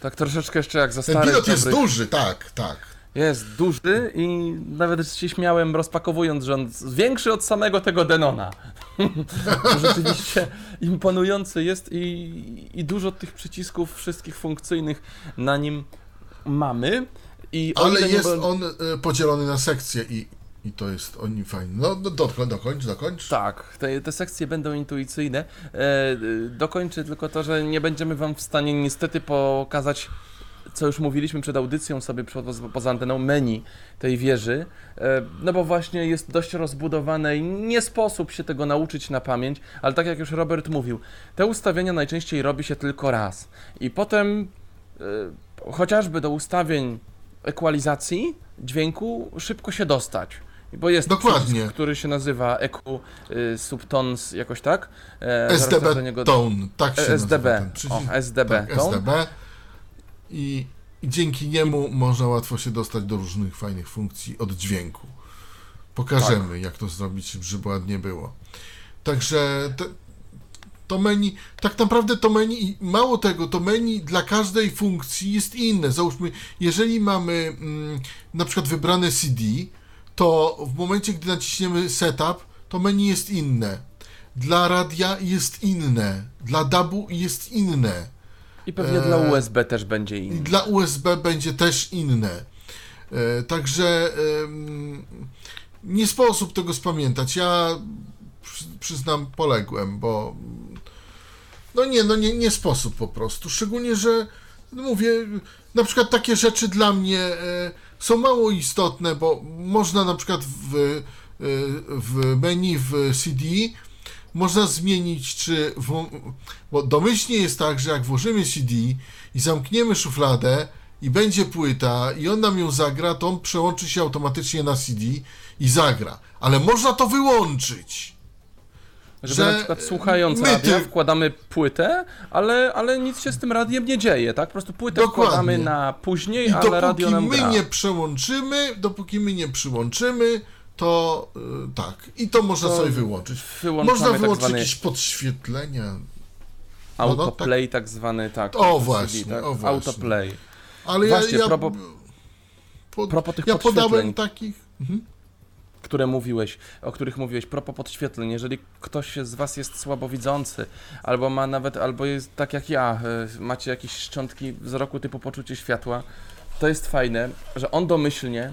Tak troszeczkę jeszcze jak za Ten pilot jest duży, tak, tak. Jest duży i nawet się śmiałem rozpakowując, że on większy od samego tego Denona. Rzeczywiście imponujący jest i, i dużo tych przycisków wszystkich funkcyjnych na nim mamy. I Ale nie jest było- on y, podzielony na sekcje i, i to jest oni fajny. No, do, dokończ, dokończ, dokończ. Tak, te, te sekcje będą intuicyjne. E, y, dokończę tylko to, że nie będziemy Wam w stanie niestety pokazać, co już mówiliśmy przed audycją sobie po- poza anteną, menu tej wieży, e, no bo właśnie jest dość rozbudowane i nie sposób się tego nauczyć na pamięć, ale tak jak już Robert mówił, te ustawienia najczęściej robi się tylko raz i potem e, chociażby do ustawień ekwalizacji dźwięku szybko się dostać. Bo jest Dokładnie. przycisk, który się nazywa EQ y, Subtons jakoś tak. E, do SDB niego- Tone, tak się E, SDB. nazywa ten przycisk. O, SDB. Tak, Tone. SDB. I, I dzięki niemu można łatwo się dostać do różnych fajnych funkcji od dźwięku. Pokażemy, Tak. jak to zrobić, żeby ładnie było. Także te, to menu, tak naprawdę to menu, i mało tego, to menu dla każdej funkcji jest inne. Załóżmy, jeżeli mamy mm, na przykład wybrane CD, to w momencie, gdy naciśniemy setup, to menu jest inne. Dla radia jest inne, dla dubu jest inne. I pewnie E, dla USB też będzie I inny. dla USB będzie też inne. E, Także nie sposób tego spamiętać. Ja przy- przyznam, poległem, bo no nie, no nie, nie sposób po prostu. Szczególnie, że no mówię, na przykład takie rzeczy dla mnie e, są mało istotne, bo można na przykład w, e, w menu w CD można zmienić, czy. W, bo domyślnie jest tak, że jak włożymy CD i zamkniemy szufladę i będzie płyta i on nam ją zagra, to on przełączy się automatycznie na CD i zagra. Ale można to wyłączyć. Żeby że na przykład słuchając my radia ty- wkładamy płytę, ale, ale nic się z tym radiem nie dzieje, tak? Po prostu płytę Dokładnie. wkładamy na później, I ale radio dopóki nam my gra. nie przełączymy, dopóki my nie przyłączymy, to y, tak. I to można To sobie wyłączyć. Można tak wyłączyć zwany jakieś podświetlenia. autoplay, tak zwany, tak. O, CD, właśnie, tak? o, właśnie. Autoplay. Ale Właśnie, ja, ja, propos- po, propos tych ja podałem takich. Mhm. które mówiłeś, o których mówiłeś, propos podświetleń, jeżeli ktoś z Was jest słabowidzący, albo ma nawet, albo jest tak jak ja, y, macie jakieś szczątki wzroku typu poczucie światła, to jest fajne, że on domyślnie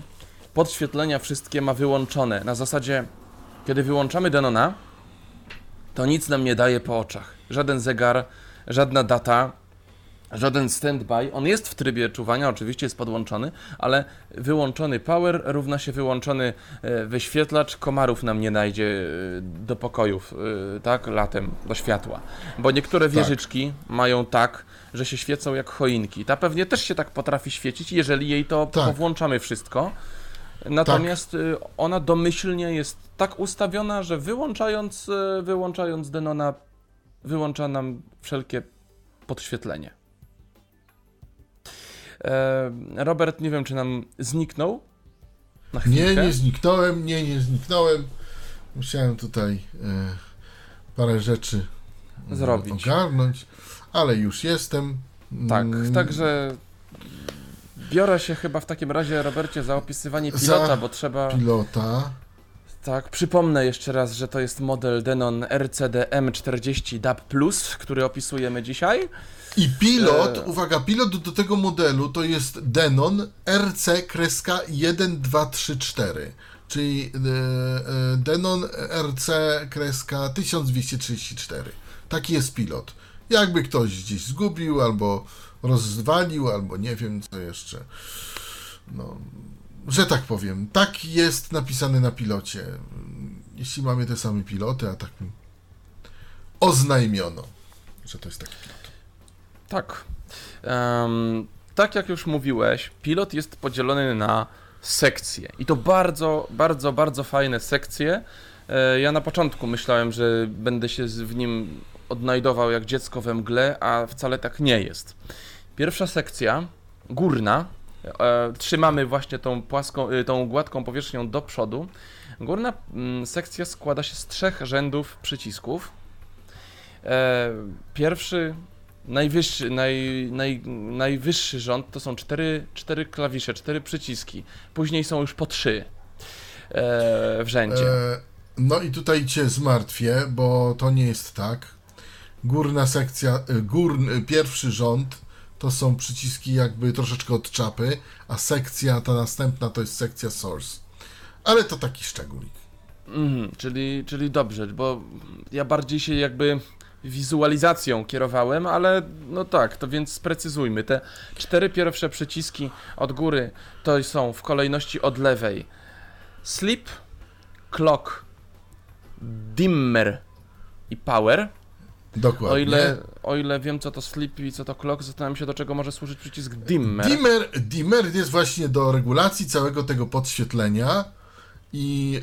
podświetlenia wszystkie ma wyłączone. Na zasadzie, kiedy wyłączamy Denona, to nic nam nie daje po oczach. Żaden zegar, żadna data, żaden standby. On jest w trybie czuwania, oczywiście jest podłączony, ale wyłączony power równa się wyłączony e, wyświetlacz. Komarów nam nie najdzie e, do pokojów, e, tak, latem, do światła. Bo niektóre wieżyczki mają tak, że się świecą jak choinki. Ta pewnie też się tak potrafi świecić, jeżeli jej to Tak. powłączamy wszystko. Natomiast y, ona domyślnie jest tak ustawiona, że wyłączając, y, wyłączając Denona, wyłącza nam wszelkie podświetlenie. E, Robert, nie wiem, czy nam zniknął na Nie, chwilkę. nie zniknąłem, nie, nie zniknąłem. Musiałem tutaj e, parę rzeczy e, Zrobić. ogarnąć, ale już jestem. Tak, Mm, także biorę się chyba w takim razie, Robercie, za opisywanie Za pilota, bo trzeba... Pilota. Tak, przypomnę jeszcze raz, że to jest model Denon RCD M40 DAB+, który opisujemy dzisiaj. I pilot, E. uwaga, pilot do tego modelu to jest Denon RC-1234, czyli e, e, Denon RC-1234. Taki jest pilot. Jakby ktoś gdzieś zgubił, albo rozwalił, albo nie wiem co jeszcze. No, że tak powiem. Tak jest napisane na pilocie. Jeśli mamy te same piloty, a tak mi oznajmiono, że to jest taki pilot. Tak. Em, tak jak już mówiłeś, pilot jest podzielony na sekcje. I to bardzo, bardzo, bardzo fajne sekcje. E, Ja na początku myślałem, że będę się w nim odnajdował jak dziecko we mgle, a wcale tak nie jest. Pierwsza sekcja, górna, e, trzymamy właśnie tą płaską, e, tą gładką powierzchnią do przodu. Górna mm, sekcja składa się z trzech rzędów przycisków. E, Pierwszy Najwyższy, naj, naj, najwyższy rząd to są cztery, cztery klawisze, cztery przyciski. Później są już po trzy w rzędzie. No i tutaj cię zmartwię, bo to nie jest tak. Górna sekcja, górny, pierwszy rząd to są przyciski jakby troszeczkę od czapy, a sekcja ta następna to jest sekcja source. Ale to taki szczególik. Mhm, czyli, czyli dobrze, bo ja bardziej się jakby wizualizacją kierowałem, ale no tak, to więc sprecyzujmy. Te cztery pierwsze przyciski od góry to są w kolejności od lewej sleep, clock, dimmer i power. Dokładnie. O ile, o ile wiem, co to sleep i co to clock, zastanawiam się, do czego może służyć przycisk dimmer. Dimmer, dimmer jest właśnie do regulacji całego tego podświetlenia i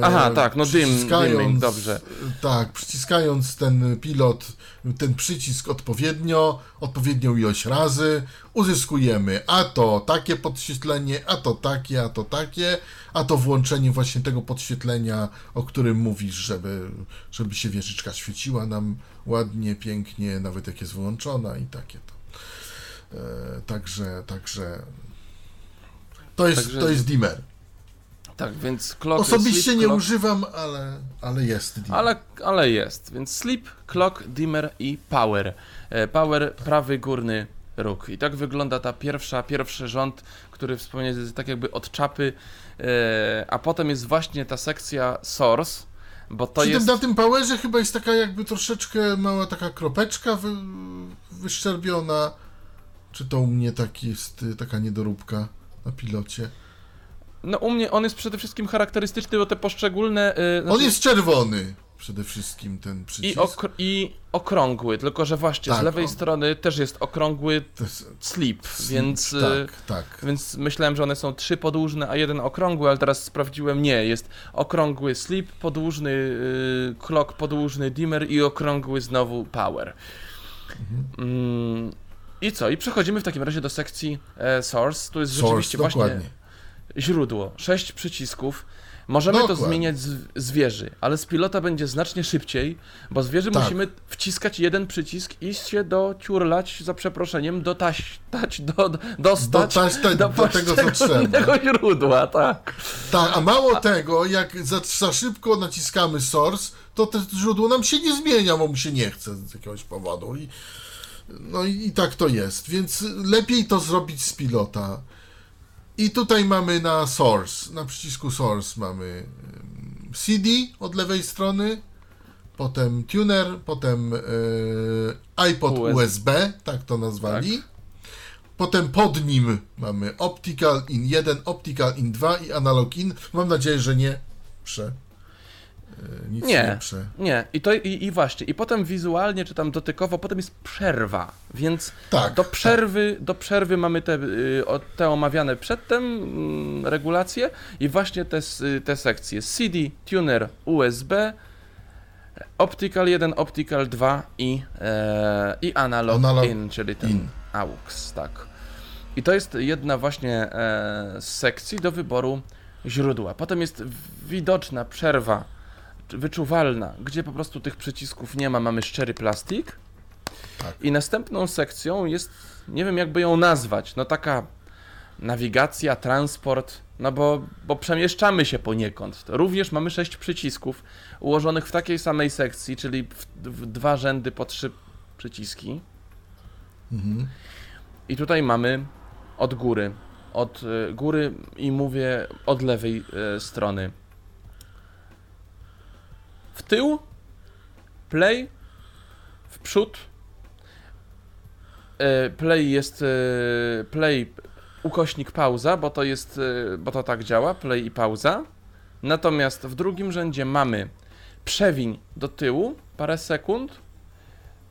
e, Aha, tak, no dimming, dobrze. Tak, przyciskając ten pilot, ten przycisk odpowiednio, odpowiednią ilość razy, uzyskujemy a to takie podświetlenie, a to takie, a to takie, a to włączenie właśnie tego podświetlenia, o którym mówisz, żeby, żeby się wieżyczka świeciła nam ładnie, pięknie, nawet jak jest wyłączona i takie to. E, także, także to jest, Także- to jest dimmer. Tak, więc clock, Osobiście sleep, nie clock, używam, ale, ale jest dimmer. Ale, ale jest, więc sleep, clock, dimmer i power. E, Power, prawy górny róg. I tak wygląda ta pierwsza, pierwszy rząd, który wspomniałem, jest tak jakby od czapy, e, a potem jest właśnie ta sekcja source, bo to Przy jest... tym na tym powerze chyba jest taka jakby troszeczkę mała taka kropeczka wy, wyszczerbiona. Czy to u mnie tak jest, y, taka niedoróbka na pilocie? No u mnie on jest przede wszystkim charakterystyczny, bo te poszczególne... On znaczy- jest czerwony przede wszystkim ten I, przycisk. okr- I okrągły, tylko że właśnie z Tak, lewej on- strony też jest okrągły sleep, więc... e, Tak, tak. Więc myślałem, że one są trzy podłużne, a jeden okrągły, ale teraz sprawdziłem, nie, jest okrągły sleep, podłużny yy, clock, podłużny dimmer i okrągły znowu power. Mm, I co? I przechodzimy w takim razie do sekcji e, source. Tu jest rzeczywiście Source, właśnie dokładnie. Źródło, sześć przycisków. Możemy to Dokładnie. zmieniać z, z wieży, ale z pilota będzie znacznie szybciej, bo z wieży Tak. musimy wciskać jeden przycisk i się dociurlać, za przeproszeniem, dotać, tać, do, dostać Dotać te- do tego, co poszczególnego źródła, tak. Tak, a mało tego, jak za, za szybko naciskamy source, to to źródło nam się nie zmienia, bo mu się nie chce z jakiegoś powodu. I, no i, i tak to jest, więc lepiej to zrobić z pilota. I tutaj mamy na source, na przycisku source mamy CD od lewej strony, potem tuner, potem yy, iPod USB. USB, tak to nazwali. Potem pod nim mamy Optical In 1, Optical In 2 i Analog In. Mam nadzieję, że nie prze. Yy, Nic nie, prze. Nie, i, to, i, i właśnie, i potem wizualnie, czy tam dotykowo, potem jest przerwa, więc Tak. do przerwy, do przerwy mamy te, y, te omawiane przedtem mm, regulacje i właśnie te, y, te sekcje CD, tuner, USB, Optical 1, Optical 2 i, e, i analog, Analog in, czyli ten in. AUX, tak. I to jest jedna właśnie e, z sekcji do wyboru źródła. Potem jest widoczna przerwa, wyczuwalna, gdzie po prostu tych przycisków nie ma, mamy szczery plastik. Tak. I następną sekcją jest, nie wiem jakby ją nazwać, no taka nawigacja, transport, no bo, bo przemieszczamy się poniekąd. Również mamy sześć przycisków ułożonych w takiej samej sekcji, czyli w, w dwa rzędy po trzy przyciski. Mhm. I tutaj mamy od góry, od y, góry i mówię od lewej y, strony. W tył, play, w przód. Y, Play jest y, play ukośnik pauza, bo to jest, y, bo to tak działa, play i pauza. Natomiast w drugim rzędzie mamy przewiń do tyłu parę sekund,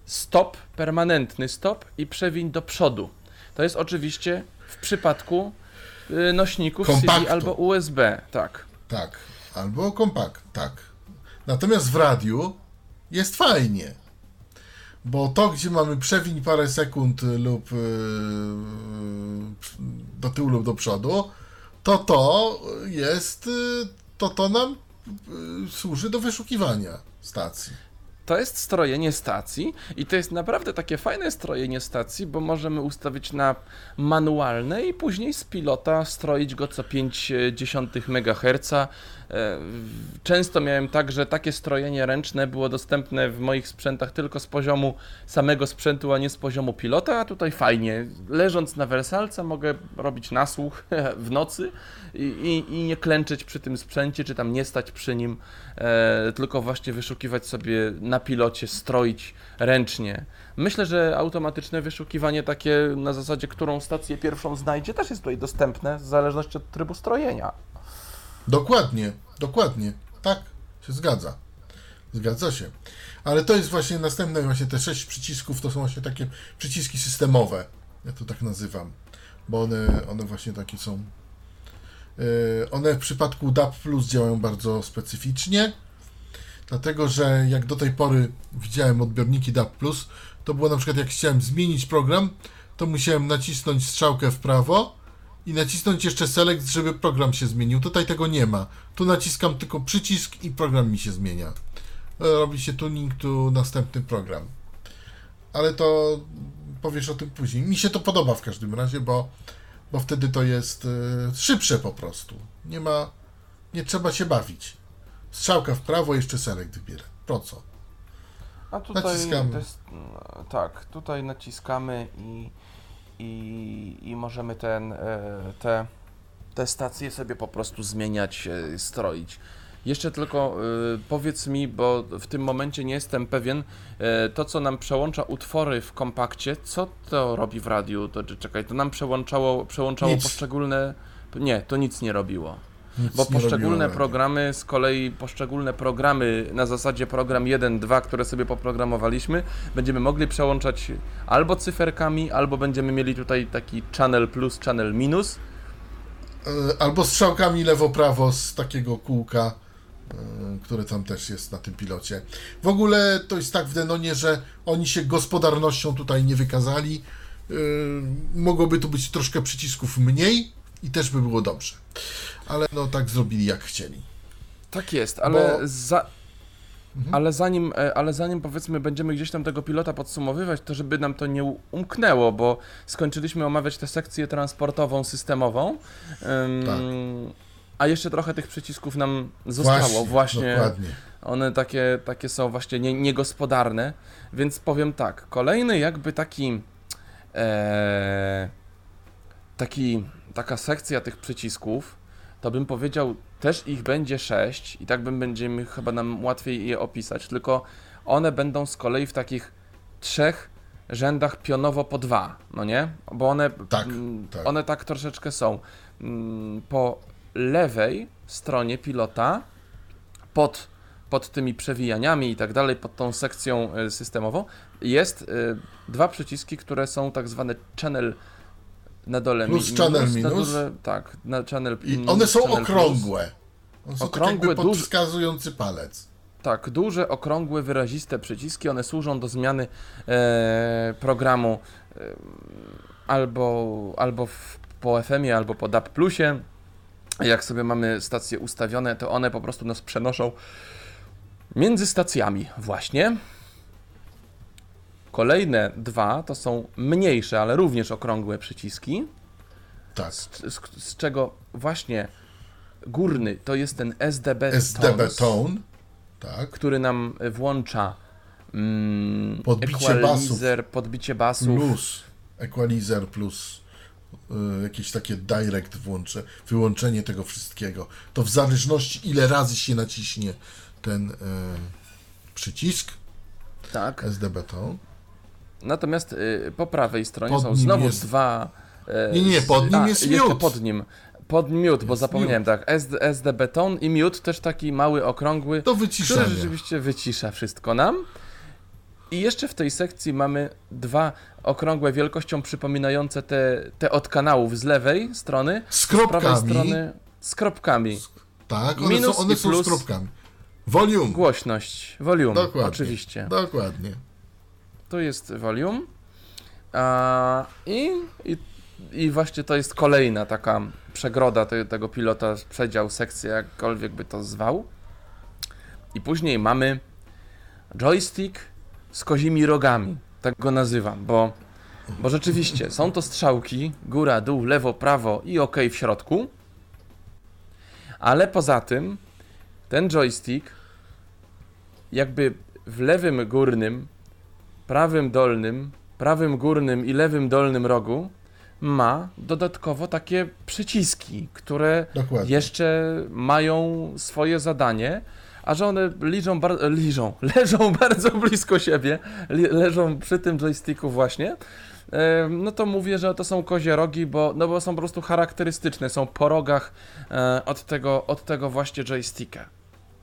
stop, permanentny stop i przewiń do przodu. To jest oczywiście w przypadku nośników Kompaktu. CD albo USB, tak. Tak. Albo kompakt, tak. Natomiast w radiu jest fajnie. Bo to, gdzie mamy przewiń parę sekund lub yy, do tyłu lub do przodu, to to jest, y, to to nam y, służy do wyszukiwania stacji. To jest strojenie stacji i to jest naprawdę takie fajne strojenie stacji, bo możemy ustawić na manualne i później z pilota stroić go co 0,5 MHz. E, Często miałem tak, że takie strojenie ręczne było dostępne w moich sprzętach tylko z poziomu samego sprzętu, a nie z poziomu pilota, a tutaj fajnie. Leżąc na wersalce mogę robić nasłuch w nocy i, i, i nie klęczeć przy tym sprzęcie, czy tam nie stać przy nim, e, tylko właśnie wyszukiwać sobie na pilocie, stroić ręcznie. Myślę, że automatyczne wyszukiwanie takie na zasadzie, którą stację pierwszą znajdzie, też jest tutaj dostępne w zależności od trybu strojenia. Dokładnie, dokładnie. Tak, się zgadza. Zgadza się. Ale to jest właśnie następne, właśnie te sześć przycisków to są właśnie takie przyciski systemowe. Ja to tak nazywam. Bo one, one właśnie takie są. Yy, One w przypadku DAB Plus działają bardzo specyficznie. Dlatego, że jak do tej pory widziałem odbiorniki Plus, to było na przykład jak chciałem zmienić program, to musiałem nacisnąć strzałkę w prawo i nacisnąć jeszcze select, żeby program się zmienił. Tutaj tego nie ma. Tu naciskam tylko przycisk i program mi się zmienia. E, Robi się tuning tu następny program. Ale to powiesz o tym później. Mi się to podoba w każdym razie, bo, bo wtedy to jest e, szybsze po prostu. Nie ma, nie trzeba się bawić. Strzałka w prawo, jeszcze select wybierę. Po co? A tutaj Naciskamy. Jest, tak, tutaj naciskamy i, i, i możemy ten, e, te, te stacje sobie po prostu zmieniać, e, stroić. Jeszcze tylko e, powiedz mi, bo w tym momencie nie jestem pewien, to co nam przełącza utwory w kompakcie, co to robi w radiu? To, czy- czekaj, to nam przełączało, przełączało Nic. poszczególne... Nie, to nic nie robiło. Nic Bo poszczególne programy, z kolei poszczególne programy na zasadzie program 1, 2, które sobie poprogramowaliśmy, będziemy mogli przełączać albo cyferkami, albo będziemy mieli tutaj taki channel plus, channel minus. E, Albo strzałkami lewo-prawo z takiego kółka, e, które tam też jest na tym pilocie. W ogóle to jest tak w Denonie, że oni się gospodarnością tutaj nie wykazali. E, Mogłoby tu być troszkę przycisków mniej i też by było dobrze. Ale no tak zrobili jak chcieli. Tak jest, ale Bo- za... Ale zanim, e, ale zanim powiedzmy będziemy gdzieś tam tego pilota podsumowywać, to żeby nam to nie umknęło, bo skończyliśmy omawiać tę sekcję transportową, systemową, Tak. a jeszcze trochę tych przycisków nam zostało właśnie. Dokładnie. One takie, takie są właśnie nie, niegospodarne, więc powiem tak, kolejny jakby taki, e, taki, taka sekcja tych przycisków, to bym powiedział, też ich będzie sześć i tak bym będziemy chyba nam łatwiej je opisać, tylko one będą z kolei w takich trzech rzędach pionowo po dwa, no nie? Bo one Tak, mm, tak. one tak troszeczkę są. Mm, Po lewej stronie pilota pod, pod tymi przewijaniami i tak dalej, pod tą sekcją e, systemową, jest e, dwa przyciski, które są tak zwane channel na dole Plus mi- channel minus. dole, tak, na channel I mm, one są okrągłe. One są Okrągłe, tak duże- podskazujący palec. Tak, duże, okrągłe, wyraziste przyciski, one służą do zmiany e, programu e, albo, albo w, po FM-ie, albo po DAB+. Jak sobie mamy stacje ustawione, to one po prostu nas przenoszą między stacjami właśnie. Kolejne dwa to są mniejsze, ale również okrągłe przyciski. Tak. z, z, z czego właśnie górny to jest ten SDB, SDB tones, Tone, tak. który nam włącza mm, Podbicie equalizer, podbicie basów. Plus equalizer plus y, jakieś takie direct włącze, wyłączenie tego wszystkiego. To w zależności ile razy się naciśnie ten y, przycisk Tak. SDB Tone. Natomiast y, po prawej stronie Pod są znowu jest- dwa. y, Nie, nie, pod nim a, jest mute. pod nim. Pod mute, bo zapomniałem, tak. SD, SD beton i mute też taki mały, okrągły, Do który wyciszenia. rzeczywiście wycisza wszystko nam. I jeszcze w tej sekcji mamy dwa okrągłe wielkością przypominające te, te od kanałów z lewej strony, Z z prawej kropkami. strony z kropkami. Tak, one minus są, one są z kropkami. Volume. Głośność, volume, Dokładnie. oczywiście. Dokładnie. Tu jest volume. A, i, i, I właśnie to jest kolejna taka przegroda te, tego pilota, przedział, sekcja, jakkolwiek by to zwał. I później mamy joystick z kozimi rogami. Tak go nazywam, bo, bo rzeczywiście są to strzałki góra, dół, lewo, prawo i OK w środku. Ale poza tym ten joystick jakby w lewym górnym prawym dolnym, prawym górnym i lewym dolnym rogu ma dodatkowo takie przyciski, które Dokładnie. jeszcze mają swoje zadanie, a że one liżą, bar- liżą, leżą bardzo blisko siebie, leżą przy tym joysticku właśnie, no to mówię, że to są kozie rogi, bo, no bo są po prostu charakterystyczne, są po rogach e, od, tego, od tego właśnie joysticka.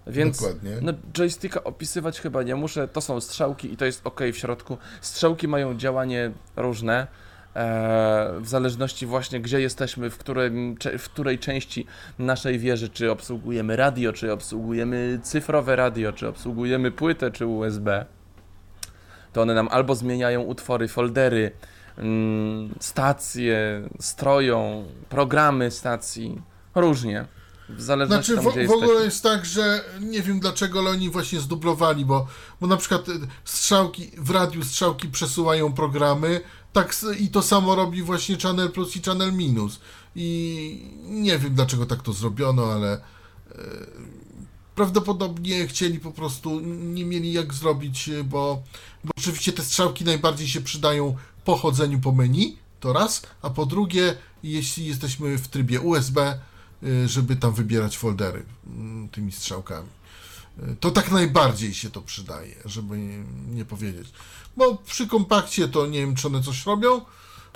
Więc Dokładnie. no, joysticka opisywać chyba nie muszę, to są strzałki i to jest ok w środku. Strzałki mają działanie różne, e, w zależności właśnie gdzie jesteśmy, w, którym, w której części naszej wieży, czy obsługujemy radio, czy obsługujemy cyfrowe radio, czy obsługujemy płytę, czy USB. To one nam albo zmieniają utwory, foldery, mm, stacje, stroją, programy stacji, różnie. W zależności Znaczy tam, w, gdzie w ogóle jesteśmy. jest tak, że nie wiem dlaczego, ale oni właśnie zdublowali, bo, bo na przykład y, strzałki, w radiu strzałki przesuwają programy, tak i to samo robi właśnie Channel Plus i Channel Minus. I nie wiem dlaczego tak to zrobiono, ale e, prawdopodobnie chcieli po prostu, nie mieli jak zrobić, y, bo, bo oczywiście te strzałki najbardziej się przydają po chodzeniu po menu, to raz, a po drugie, jeśli jesteśmy w trybie USB, żeby tam wybierać foldery mm, tymi strzałkami. Y, To tak najbardziej się to przydaje, żeby nie, powiedzieć. Bo przy kompakcie to nie wiem, czy one coś robią.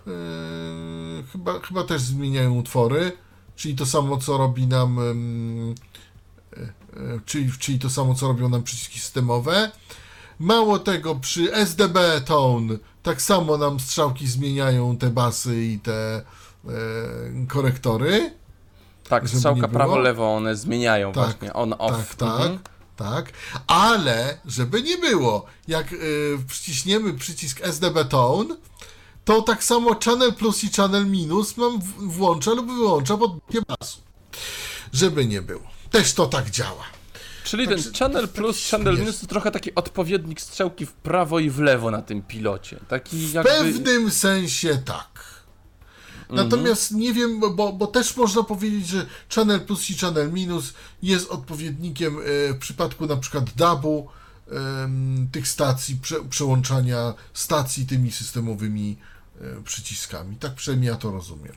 Yy, chyba, chyba też zmieniają utwory, czyli to samo, co robi nam. czyli, czyli to samo, co robią nam przyciski systemowe. Mało tego, przy SDB Tone tak samo nam strzałki zmieniają te basy i te e, korektory. Tak, żeby strzałka prawo-lewo one zmieniają Tak, właśnie on-off. Tak, tak, Mhm. tak. Ale, żeby nie było, jak y, przyciśniemy przycisk SDB Tone, to tak samo Channel Plus i Channel Minus mam włącza lub wyłącza podbicie basu. Żeby nie było. Też to tak działa. Czyli Także ten Channel Plus, Channel. Minus to trochę taki odpowiednik strzałki w prawo i w lewo na tym pilocie. Taki W jakby... pewnym sensie tak. Natomiast nie wiem, bo- bo, też można powiedzieć, że Channel Plus i Channel Minus jest odpowiednikiem e, w przypadku na przykład DAB-u tych stacji, prze, przełączania stacji tymi systemowymi e, przyciskami. Tak przynajmniej ja to rozumiem.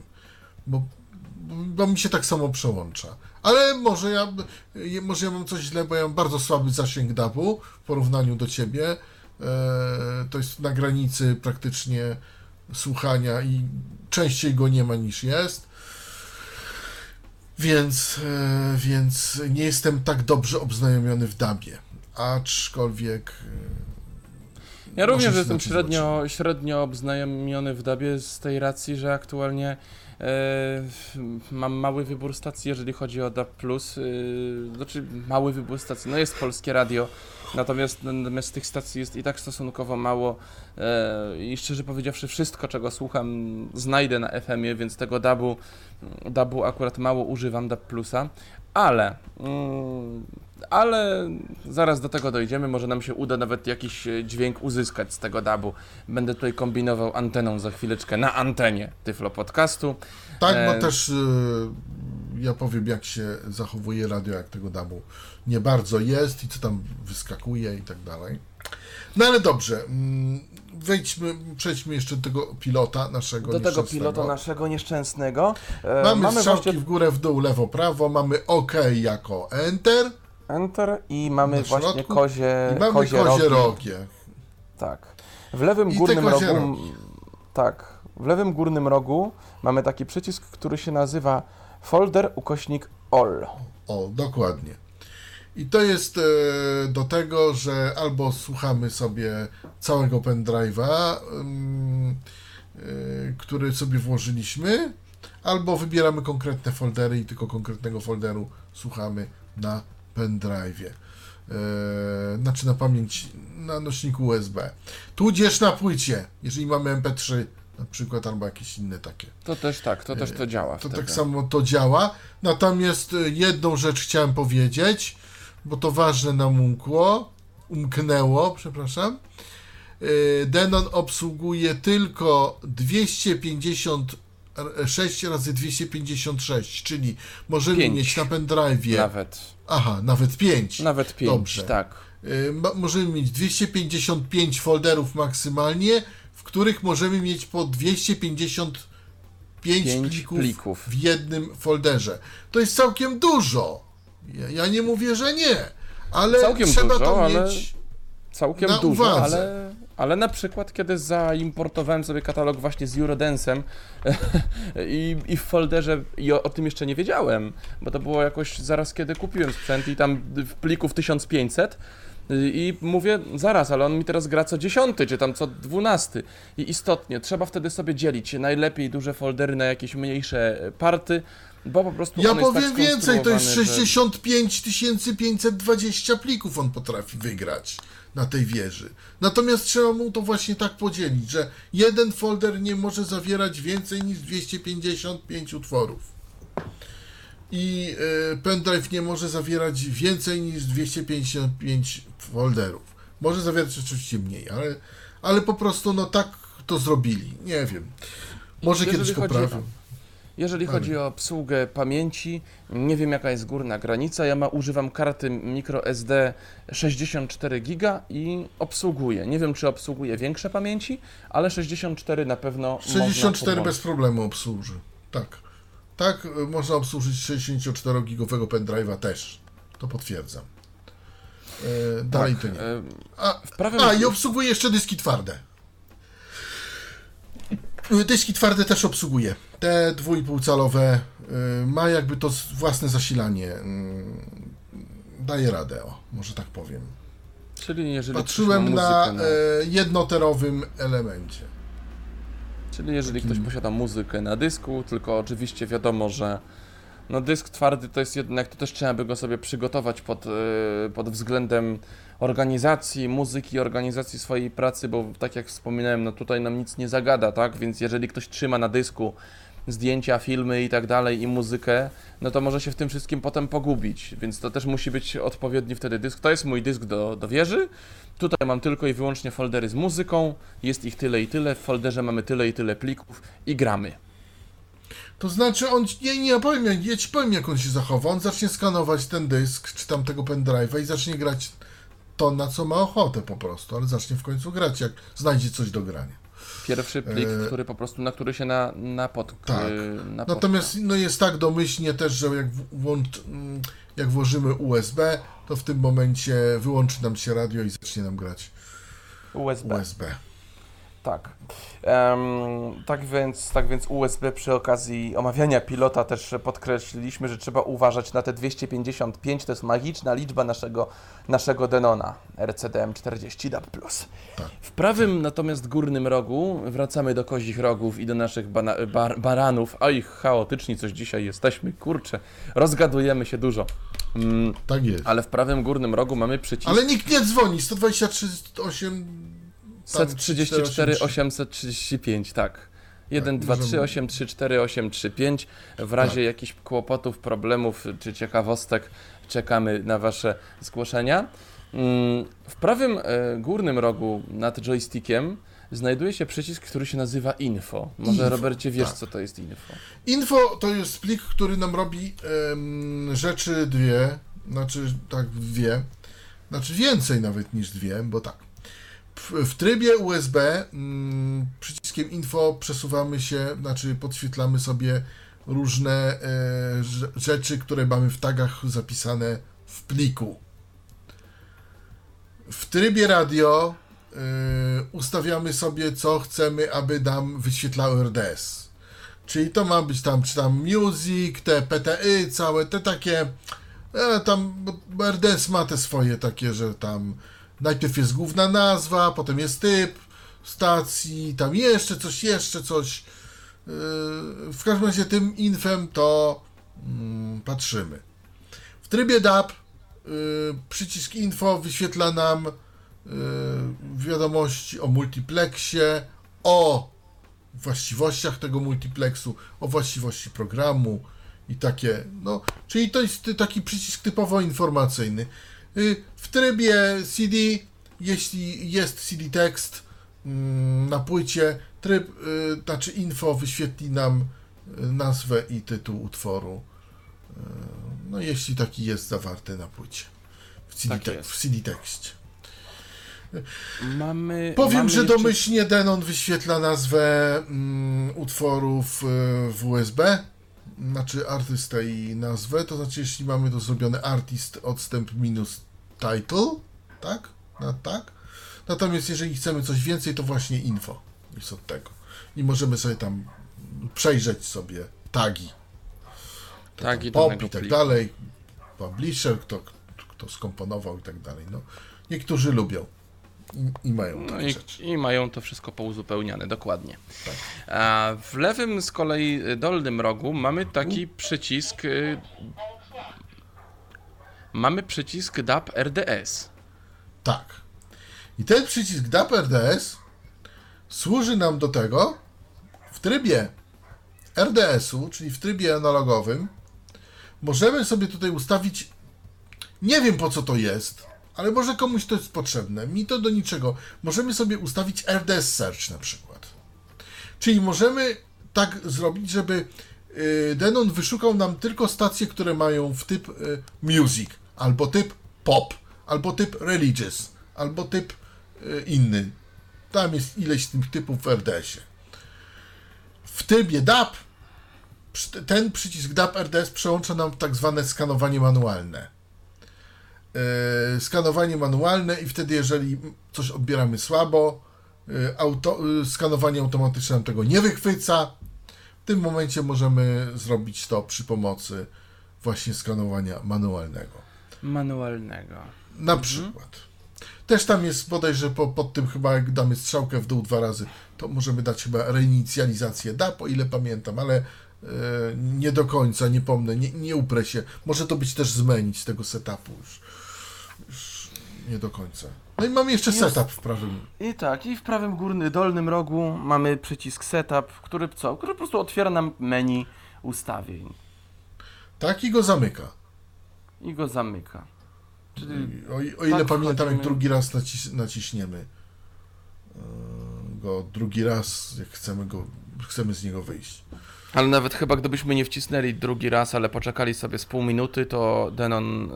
Bo, bo mi się tak samo przełącza. Ale może ja, e, może ja mam coś źle, bo ja mam bardzo słaby zasięg DAB-u w porównaniu do ciebie. To jest na granicy praktycznie słuchania i częściej go nie ma niż jest. Więc, e, więc nie jestem tak dobrze obznajomiony w dabie. Aczkolwiek. e, Ja również jestem średnio, średnio obznajomiony w DABie z tej racji, że aktualnie e, mam mały wybór stacji, jeżeli chodzi o DAB+. E, znaczy mały wybór stacji, no jest polskie radio, natomiast, natomiast tych stacji jest i tak stosunkowo mało e, i szczerze powiedziawszy wszystko, czego słucham znajdę na FM-ie, więc tego DABu, DABu akurat mało używam, DAB+, ale mm, ale zaraz do tego dojdziemy. Może nam się uda nawet jakiś e, dźwięk uzyskać z tego dabu. Będę tutaj kombinował anteną za chwileczkę na antenie Tyflo Podcastu. Tak, E, bo też y, ja powiem, jak się zachowuje radio, jak tego damu nie bardzo jest i co tam wyskakuje i tak dalej. No ale dobrze, mm, wejdźmy, przejdźmy jeszcze do tego pilota naszego Do tego pilota naszego nieszczęsnego. E, Mamy, strzałki właśnie w górę, w dół, lewo, prawo, mamy OK jako Enter Enter i mamy właśnie środku kozie, i mamy kozie, kozie rogi. rogie. Tak. W lewym I górnym rogu. rogi. Tak. W lewym górnym rogu mamy taki przycisk, który się nazywa folder ukośnik all. O, dokładnie. I to jest e, do tego, że albo słuchamy sobie całego pendrive'a, ym, e, który sobie włożyliśmy, albo wybieramy konkretne foldery i tylko konkretnego folderu słuchamy na pendrive'ie. E, znaczy na pamięć, na nośniku USB. Tudzież na płycie, jeżeli mamy MP3 na przykład, albo jakieś inne takie. To też tak, to też to działa. To wtedy. tak samo to działa. Natomiast jedną rzecz chciałem powiedzieć, bo to ważne nam umkło, umknęło, przepraszam. Y, Denon obsługuje tylko 256 razy 256, czyli możemy Pięć. mieć na pendrive'ie, Nawet. aha, nawet 5. Nawet pięć, Dobrze. tak. Ma- możemy mieć 255 folderów maksymalnie, w których możemy mieć po 255 Pięć plików, plików. w jednym folderze. To jest całkiem dużo. Ja, ja nie mówię, że nie, ale Całkiem trzeba dużo, to ale- mieć. Całkiem Na dużo, uwadze. ale, ale na przykład kiedy zaimportowałem sobie katalog właśnie z Eurodensem i, i w folderze, i o, o tym jeszcze nie wiedziałem, bo to było jakoś zaraz kiedy kupiłem sprzęt i tam w plików 1500 i mówię, zaraz, ale on mi teraz gra co dziesiąty, czy tam co dwunasty. I istotnie, trzeba wtedy sobie dzielić najlepiej duże foldery na jakieś mniejsze party, bo po prostu Ja tak powiem więcej, to jest skonstruowany, że- 65 520 plików on potrafi wygrać na tej wieży. Natomiast trzeba mu to właśnie tak podzielić, że jeden folder nie może zawierać więcej niż 255 utworów. I y, pendrive nie może zawierać więcej niż 255 folderów. Może zawierać oczywiście mniej, ale, ale po prostu no tak to zrobili. Nie wiem. Może Jeżeli kiedyś poprawią. Jeżeli chodzi o obsługę pamięci, nie wiem jaka jest górna granica. Ja ma, używam karty microSD 64 GB i obsługuję. Nie wiem, czy obsługuje większe pamięci, ale 64 na pewno. 64 można bez problemu obsłuży. Tak. Tak, y, można obsłużyć 64-gigowego pendrive'a też. To potwierdzam. E, dalej to nie. E, A, prawym a i obsługuje jeszcze dyski twarde. Dyski twarde też obsługuje. Te 2,5 calowe y, ma jakby to własne zasilanie. y, Daje radę, o, może tak powiem. Czyli jeżeli Patrzyłem na muzykę e, jednoterowym elemencie. Czyli jeżeli ktoś posiada muzykę na dysku, tylko oczywiście wiadomo, że no dysk twardy to jest jednak, to też trzeba by go sobie przygotować pod, e, pod względem organizacji muzyki, organizacji swojej pracy, bo tak jak wspominałem, no tutaj nam nic nie zagada, tak? Więc jeżeli ktoś trzyma na dysku zdjęcia, filmy i tak dalej i muzykę, no to może się w tym wszystkim potem pogubić, więc to też musi być odpowiedni wtedy dysk. To jest mój dysk do, do wieży. Tutaj mam tylko i wyłącznie foldery z muzyką, jest ich tyle i tyle, w folderze mamy tyle i tyle plików i gramy. To znaczy on, nie, nie, ja powiem, ja, ja ci powiem jak on się zachowa. On zacznie skanować ten dysk, czy tam tego pendrive'a i zacznie grać to, na co ma ochotę po prostu, ale zacznie w końcu grać, jak znajdzie coś do grania. Pierwszy plik, E, który po prostu, na który się na, napot, Tak. na Natomiast no jest tak domyślnie też, że jak, włącz, mm, jak włożymy USB, to w tym momencie wyłączy nam się radio i zacznie nam grać USB. USB. Tak. Em, tak, więc, tak więc USB przy okazji omawiania pilota też podkreśliliśmy, że trzeba uważać na te 255, to jest magiczna liczba naszego, naszego Denona RCDM 40 DAB+. Tak. W prawym natomiast górnym rogu, wracamy do kozich rogów i do naszych bana, bar, baranów, a ich chaotyczni coś dzisiaj jesteśmy, kurczę, rozgadujemy się dużo. Mm, Tak jest. ale w prawym górnym rogu mamy przycisk Ale nikt nie dzwoni, 123, 8... tam 134 483. 835, tak. 1, 2, 3, możemy- 8, 3, 4, 8, 3, 5. W razie Tak. jakichś kłopotów, problemów czy ciekawostek czekamy na Wasze zgłoszenia. Mm, W prawym e, górnym rogu nad joystickiem znajduje się przycisk, który się nazywa Info. Może Info, Robercie wiesz, tak. co to jest Info? Info to jest plik, który nam robi em, rzeczy dwie, znaczy tak dwie, znaczy więcej nawet niż dwie, bo tak. W, trybie USB mm, przyciskiem info przesuwamy się, znaczy podświetlamy sobie różne e, rze- rzeczy, które mamy w tagach zapisane w pliku. W trybie radio y, ustawiamy sobie, co chcemy, aby nam wyświetlało RDS. Czyli to ma być tam, czy tam music, te PTY, całe te takie. E, tam RDS ma te swoje takie, że tam najpierw jest główna nazwa, potem jest typ stacji, tam jeszcze coś, jeszcze coś. Yy, w każdym razie tym infem to mm, patrzymy. W trybie DAP yy, przycisk info wyświetla nam yy, wiadomości o multiplexie, o właściwościach tego multiplexu, o właściwości programu i takie, no, czyli to jest taki przycisk typowo informacyjny. Y, W trybie CD, jeśli jest CD tekst mm, na płycie, tryb, y, znaczy info wyświetli nam y, nazwę i tytuł utworu. No, jeśli taki jest zawarty na płycie. W CD, Tak jest. w CD tekście. Mamy. Powiem, mamy że jeszcze- domyślnie Denon wyświetla nazwę mm, utworów y, w USB, znaczy artystę i nazwę, to znaczy jeśli mamy to zrobione artist odstęp minus title, tak? Na, tak? Natomiast jeżeli chcemy coś więcej, to właśnie info jest od tego. I możemy sobie tam przejrzeć sobie tagi, Tagi pop i tak pliku. dalej, publisher, kto, kto skomponował i tak dalej. No, niektórzy lubią i, i mają No i. I mają to wszystko pouzupełniane, dokładnie. Tak. A w lewym z kolei y, dolnym rogu mamy taki przycisk. Mamy przycisk DAP RDS. Tak. I ten przycisk DAP RDS służy nam do tego w trybie RDS-u, czyli w trybie analogowym. Możemy sobie tutaj ustawić. Nie wiem po co to jest, ale może komuś to jest potrzebne. Mi to do niczego. Możemy sobie ustawić RDS Search na przykład. Czyli możemy tak zrobić, żeby y, Denon wyszukał nam tylko stacje, które mają w typ y, music, albo typ pop, albo typ religious, albo typ y, inny. Tam jest ileś tych typów w RDS-ie. W trybie DAP ten przycisk DAP RDS przełącza nam tak zwane skanowanie manualne. E, skanowanie manualne i wtedy jeżeli coś odbieramy słabo, e, auto, e, skanowanie automatyczne nam tego nie wychwyca. W tym momencie możemy zrobić to przy pomocy właśnie skanowania manualnego. Manualnego. Na przykład. Też tam jest bodajże po, pod tym chyba jak damy strzałkę w dół dwa razy, to możemy dać chyba reinicjalizację DAP, o ile pamiętam, ale e, nie do końca, nie pomnę, nie, nie uprę się. Może to być też zmienić z tego setupu już. już nie do końca. No i mamy jeszcze Jest. setup w prawym. I tak, i w prawym górnym dolnym rogu mamy przycisk Setup, który co? Który po prostu otwiera nam menu ustawień Tak i go zamyka. I go zamyka. Czyli o, o ile Tak, pamiętam, jak drugi raz nacis, naciśniemy e, go drugi raz, jak chcemy go, chcemy z niego wyjść. Ale nawet chyba gdybyśmy nie wcisnęli drugi raz, ale poczekali sobie z pół minuty, to Denon, e,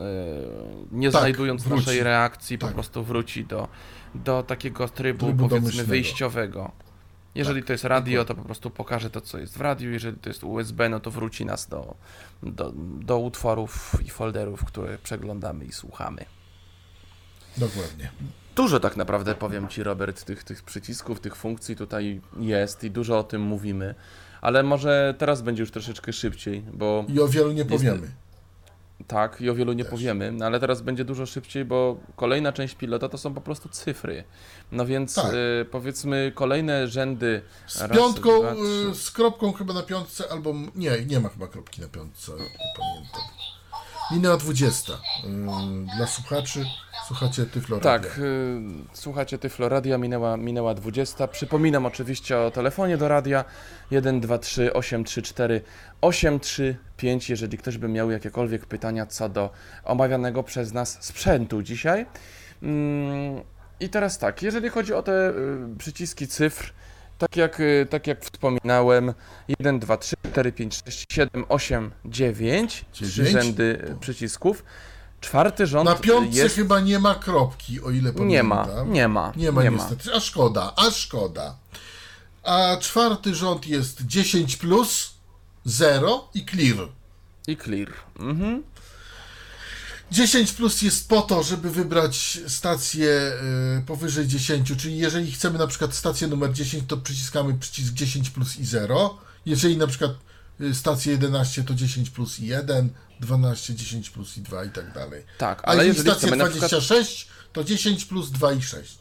nie Tak, znajdując wróci. naszej reakcji, po Tak. prostu wróci do, do takiego trybu, Trybu powiedzmy wyjściowego. Jeżeli Tak, to jest radio, to po prostu pokaże to, co jest w radiu. Jeżeli to jest USB, no to wróci nas do, do, do utworów i folderów, które przeglądamy i słuchamy. Dokładnie. Dużo tak naprawdę, powiem Ci, Robert, tych, tych przycisków, tych funkcji tutaj jest i dużo o tym mówimy. Ale może teraz będzie już troszeczkę szybciej, bo I o wielu nie powiemy. Tak, i o wielu nie Też. powiemy, no ale teraz będzie dużo szybciej, bo kolejna część pilota to są po prostu cyfry. No więc Tak. y, powiedzmy kolejne rzędy. Z raz, piątką, dwa, y, z kropką chyba na piątce, albo nie, nie ma chyba kropki na piątce, nie pamiętam. Minęła 20. Yy, Dla słuchaczy słuchacie Tyflo Tak, Radia. y, słuchacie Tyflo Radia, minęła, minęła 20. Przypominam oczywiście o telefonie do radia 123 834 835, jeżeli ktoś by miał jakiekolwiek pytania co do omawianego przez nas sprzętu dzisiaj. Mm, I teraz tak, jeżeli chodzi o te y, przyciski cyfr, tak jak, y, tak jak wspominałem, 1, 2, 3, 4, 5, 6, 7, 8, 9, trzy Dziewięć. rzędy przycisków. Czwarty rząd Na piątce jest chyba nie ma kropki, o ile pamiętam. nie ma, nie ma. Nie ma niestety, a szkoda, a szkoda. A czwarty rząd jest 10 plus, 0 i clear. I clear. Mhm. 10 plus jest po to, żeby wybrać stację y, powyżej 10, czyli jeżeli chcemy na przykład stację numer 10, to przyciskamy przycisk 10 plus i 0. Jeżeli na przykład y, stację 11, to 10 plus i 1, 12, 10 plus i 2 i tak dalej. Tak, A ale jeżeli jeżeli chcemy na przykład... 26, to 10 plus 2 i 6.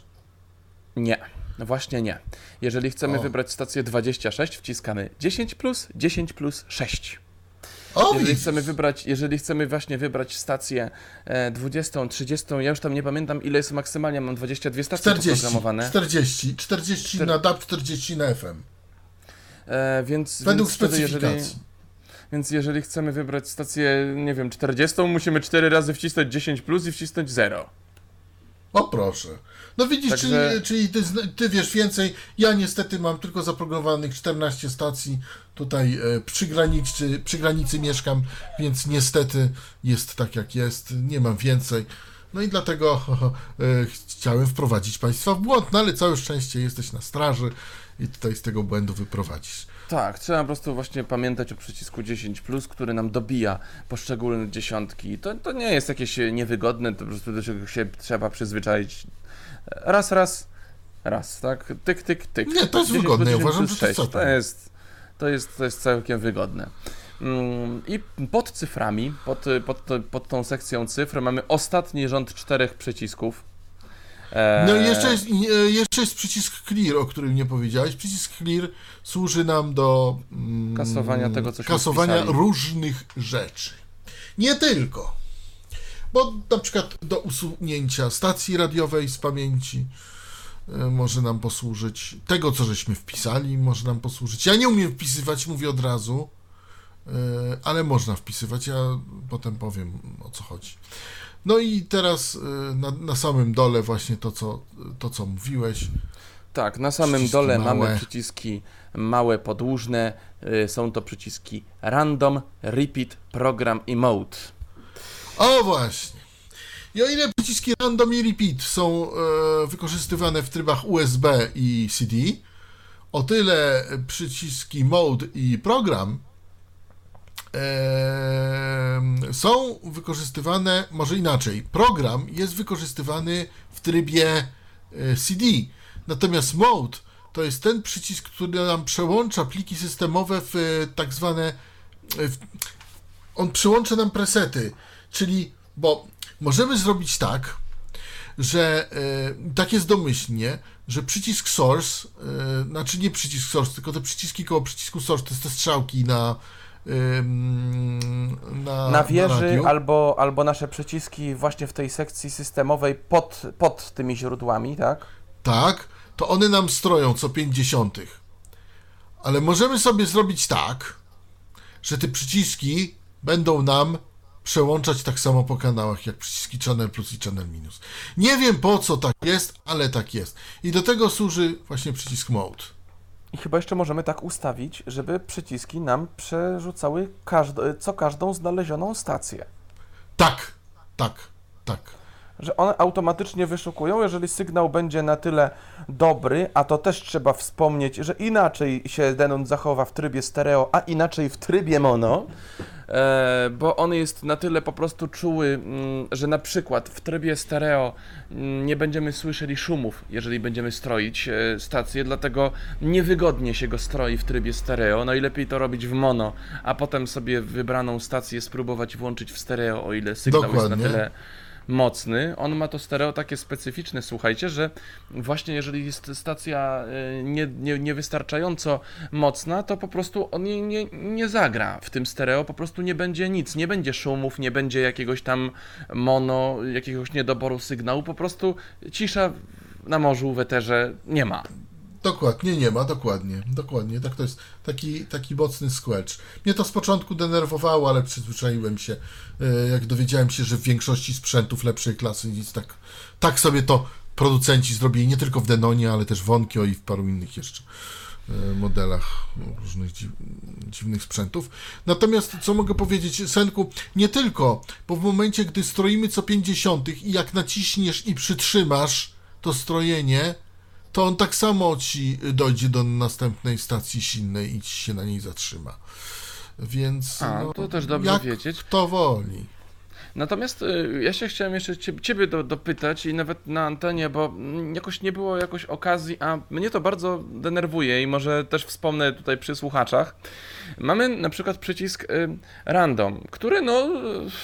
Nie, no właśnie nie. Jeżeli chcemy O. wybrać stację 26, wciskamy 10 plus, 10 plus 6. O, Jeżeli widzisz. chcemy wybrać, jeżeli chcemy właśnie wybrać stację e, 20, 30, ja już tam nie pamiętam ile jest maksymalnie, mam 22 stacje 40, poprogramowane. 40, 40 Czter- na DAB, 40 na FM. E, więc, Według więc wtedy, jeżeli, więc jeżeli chcemy wybrać stację, nie wiem, 40, musimy 4 razy wcisnąć 10 plus i wcisnąć 0. O proszę. No widzisz, Także- czyli, czyli ty, ty wiesz więcej. Ja niestety mam tylko zaprogramowanych 14 stacji. Tutaj e, przy, granicy, przy granicy mieszkam, więc niestety jest tak jak jest. Nie mam więcej. No i dlatego e, chciałem wprowadzić Państwa w błąd, no ale całe szczęście jesteś na straży i tutaj z tego błędu wyprowadzisz. Tak, trzeba po prostu właśnie pamiętać o przycisku 10, który nam dobija poszczególne dziesiątki. To, to nie jest jakieś niewygodne, to po prostu do czego się trzeba przyzwyczaić. Raz, raz, raz, tak? Tyk, tyk, tyk. Nie, to jest 10 wygodne, ja 10 uważam, że to jest 6. super. To jest, to jest, to jest całkiem wygodne. Mm, I pod cyframi, pod, pod, pod tą sekcją cyfr mamy ostatni rząd czterech przycisków. E, No i jeszcze jest, e, jeszcze jest przycisk clear, o którym nie powiedziałeś. Przycisk clear służy nam do mm, Kasowania tego, cośmy kasowania różnych rzeczy. Nie tylko. Bo na przykład do usunięcia stacji radiowej z pamięci e, może nam posłużyć. Tego, co żeśmy wpisali, może nam posłużyć. Ja nie umiem wpisywać, mówię od razu, e, ale można wpisywać. Ja potem powiem, o co chodzi. No i teraz e, na, na samym dole właśnie to, co, to, co mówiłeś. Tak, na samym Przyciski dole małe. mamy przyciski małe, podłużne. y, Są to przyciski Random, Repeat, Program i Mode. O właśnie. I o ile przyciski random i repeat są e, wykorzystywane w trybach USB i CD, o tyle przyciski mode i program są wykorzystywane, może inaczej, program jest wykorzystywany w trybie e, CD, natomiast mode to jest ten przycisk, który nam przełącza pliki systemowe w e, tak zwane e, w, on przyłącza nam presety, czyli, bo możemy zrobić tak, że tak jest domyślnie, że przycisk source, e, znaczy nie przycisk source, tylko te przyciski koło przycisku source, to jest te strzałki na na, Na wieży radiu. albo, albo nasze przyciski właśnie w tej sekcji systemowej pod, pod tymi źródłami, tak? tak, to one nam stroją co 50. Ale możemy sobie zrobić tak, że te przyciski będą nam przełączać tak samo po kanałach, jak przyciski channel plus i channel minus. Nie wiem po co tak jest, ale tak jest. I do tego służy właśnie przycisk mode. I chyba jeszcze możemy tak ustawić, żeby przyciski nam przerzucały co każdą znalezioną stację. Tak, tak, tak. Że one automatycznie wyszukują, jeżeli sygnał będzie na tyle dobry, a to też trzeba wspomnieć, że inaczej się Denon zachowa w trybie stereo, a inaczej w trybie mono, bo on jest na tyle po prostu czuły, mm, że na przykład w trybie stereo mm, nie będziemy słyszeli szumów, jeżeli będziemy stroić e, stację, dlatego niewygodnie się go stroi w trybie stereo. Najlepiej to robić w mono, a potem sobie wybraną stację spróbować włączyć w stereo, o ile sygnał jest Dokładnie. na tyle mocny. On ma to stereo takie specyficzne, słuchajcie, że właśnie jeżeli jest stacja y, nie, nie, niewystarczająco mocna, to po prostu on nie, nie, nie zagra w tym stereo, po prostu nie będzie nic, nie będzie szumów, nie będzie jakiegoś tam mono, jakiegoś niedoboru sygnału, po prostu cisza na morzu, w eterze nie ma. Dokładnie, nie ma, dokładnie, dokładnie. Tak to jest taki, taki mocny squelch. Mnie to z początku denerwowało, ale przyzwyczaiłem się. E, Jak dowiedziałem się, że w większości sprzętów lepszej klasy nic tak, tak sobie to producenci zrobili, nie tylko w Denonie, ale też w Onkyo i w paru innych jeszcze e, modelach różnych dziw, dziwnych sprzętów. Natomiast co mogę powiedzieć, Senku, nie tylko, bo w momencie, gdy stroimy co 50 i jak naciśniesz i przytrzymasz to strojenie, to on tak samo ci dojdzie do następnej stacji silnej i ci się na niej zatrzyma. Więc A, no, to też dobrze jak wiedzieć. kto woli. Natomiast y, ja się chciałem jeszcze ciebie, do, dopytać i nawet na antenie, bo mm, jakoś nie było jakoś okazji, a mnie to bardzo denerwuje i może też wspomnę tutaj przy słuchaczach. Mamy na przykład przycisk y, random, który no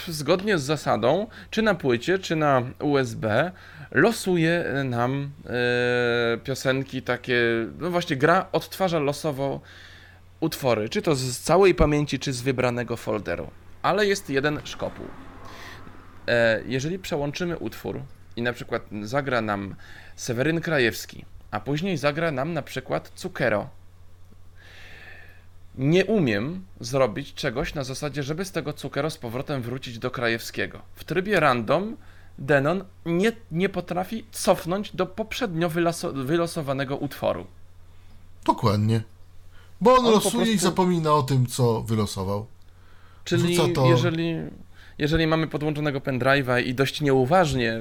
y, zgodnie z zasadą, czy na płycie, czy na USB losuje nam y, piosenki takie, no właśnie gra odtwarza losowo utwory, czy to z całej pamięci, czy z wybranego folderu. Ale jest jeden szkopuł. E, jeżeli przełączymy utwór i na przykład zagra nam Seweryn Krajewski, a później zagra nam na przykład Cukero, nie umiem zrobić czegoś na zasadzie, żeby z tego Cukero z powrotem wrócić do Krajewskiego. W trybie random Denon nie, nie potrafi cofnąć do poprzednio wyloso- wylosowanego utworu. Dokładnie. Bo on, On losuje i prostu- zapomina o tym, co wylosował. Czyli to- jeżeli, jeżeli mamy podłączonego pendrive'a i dość nieuważnie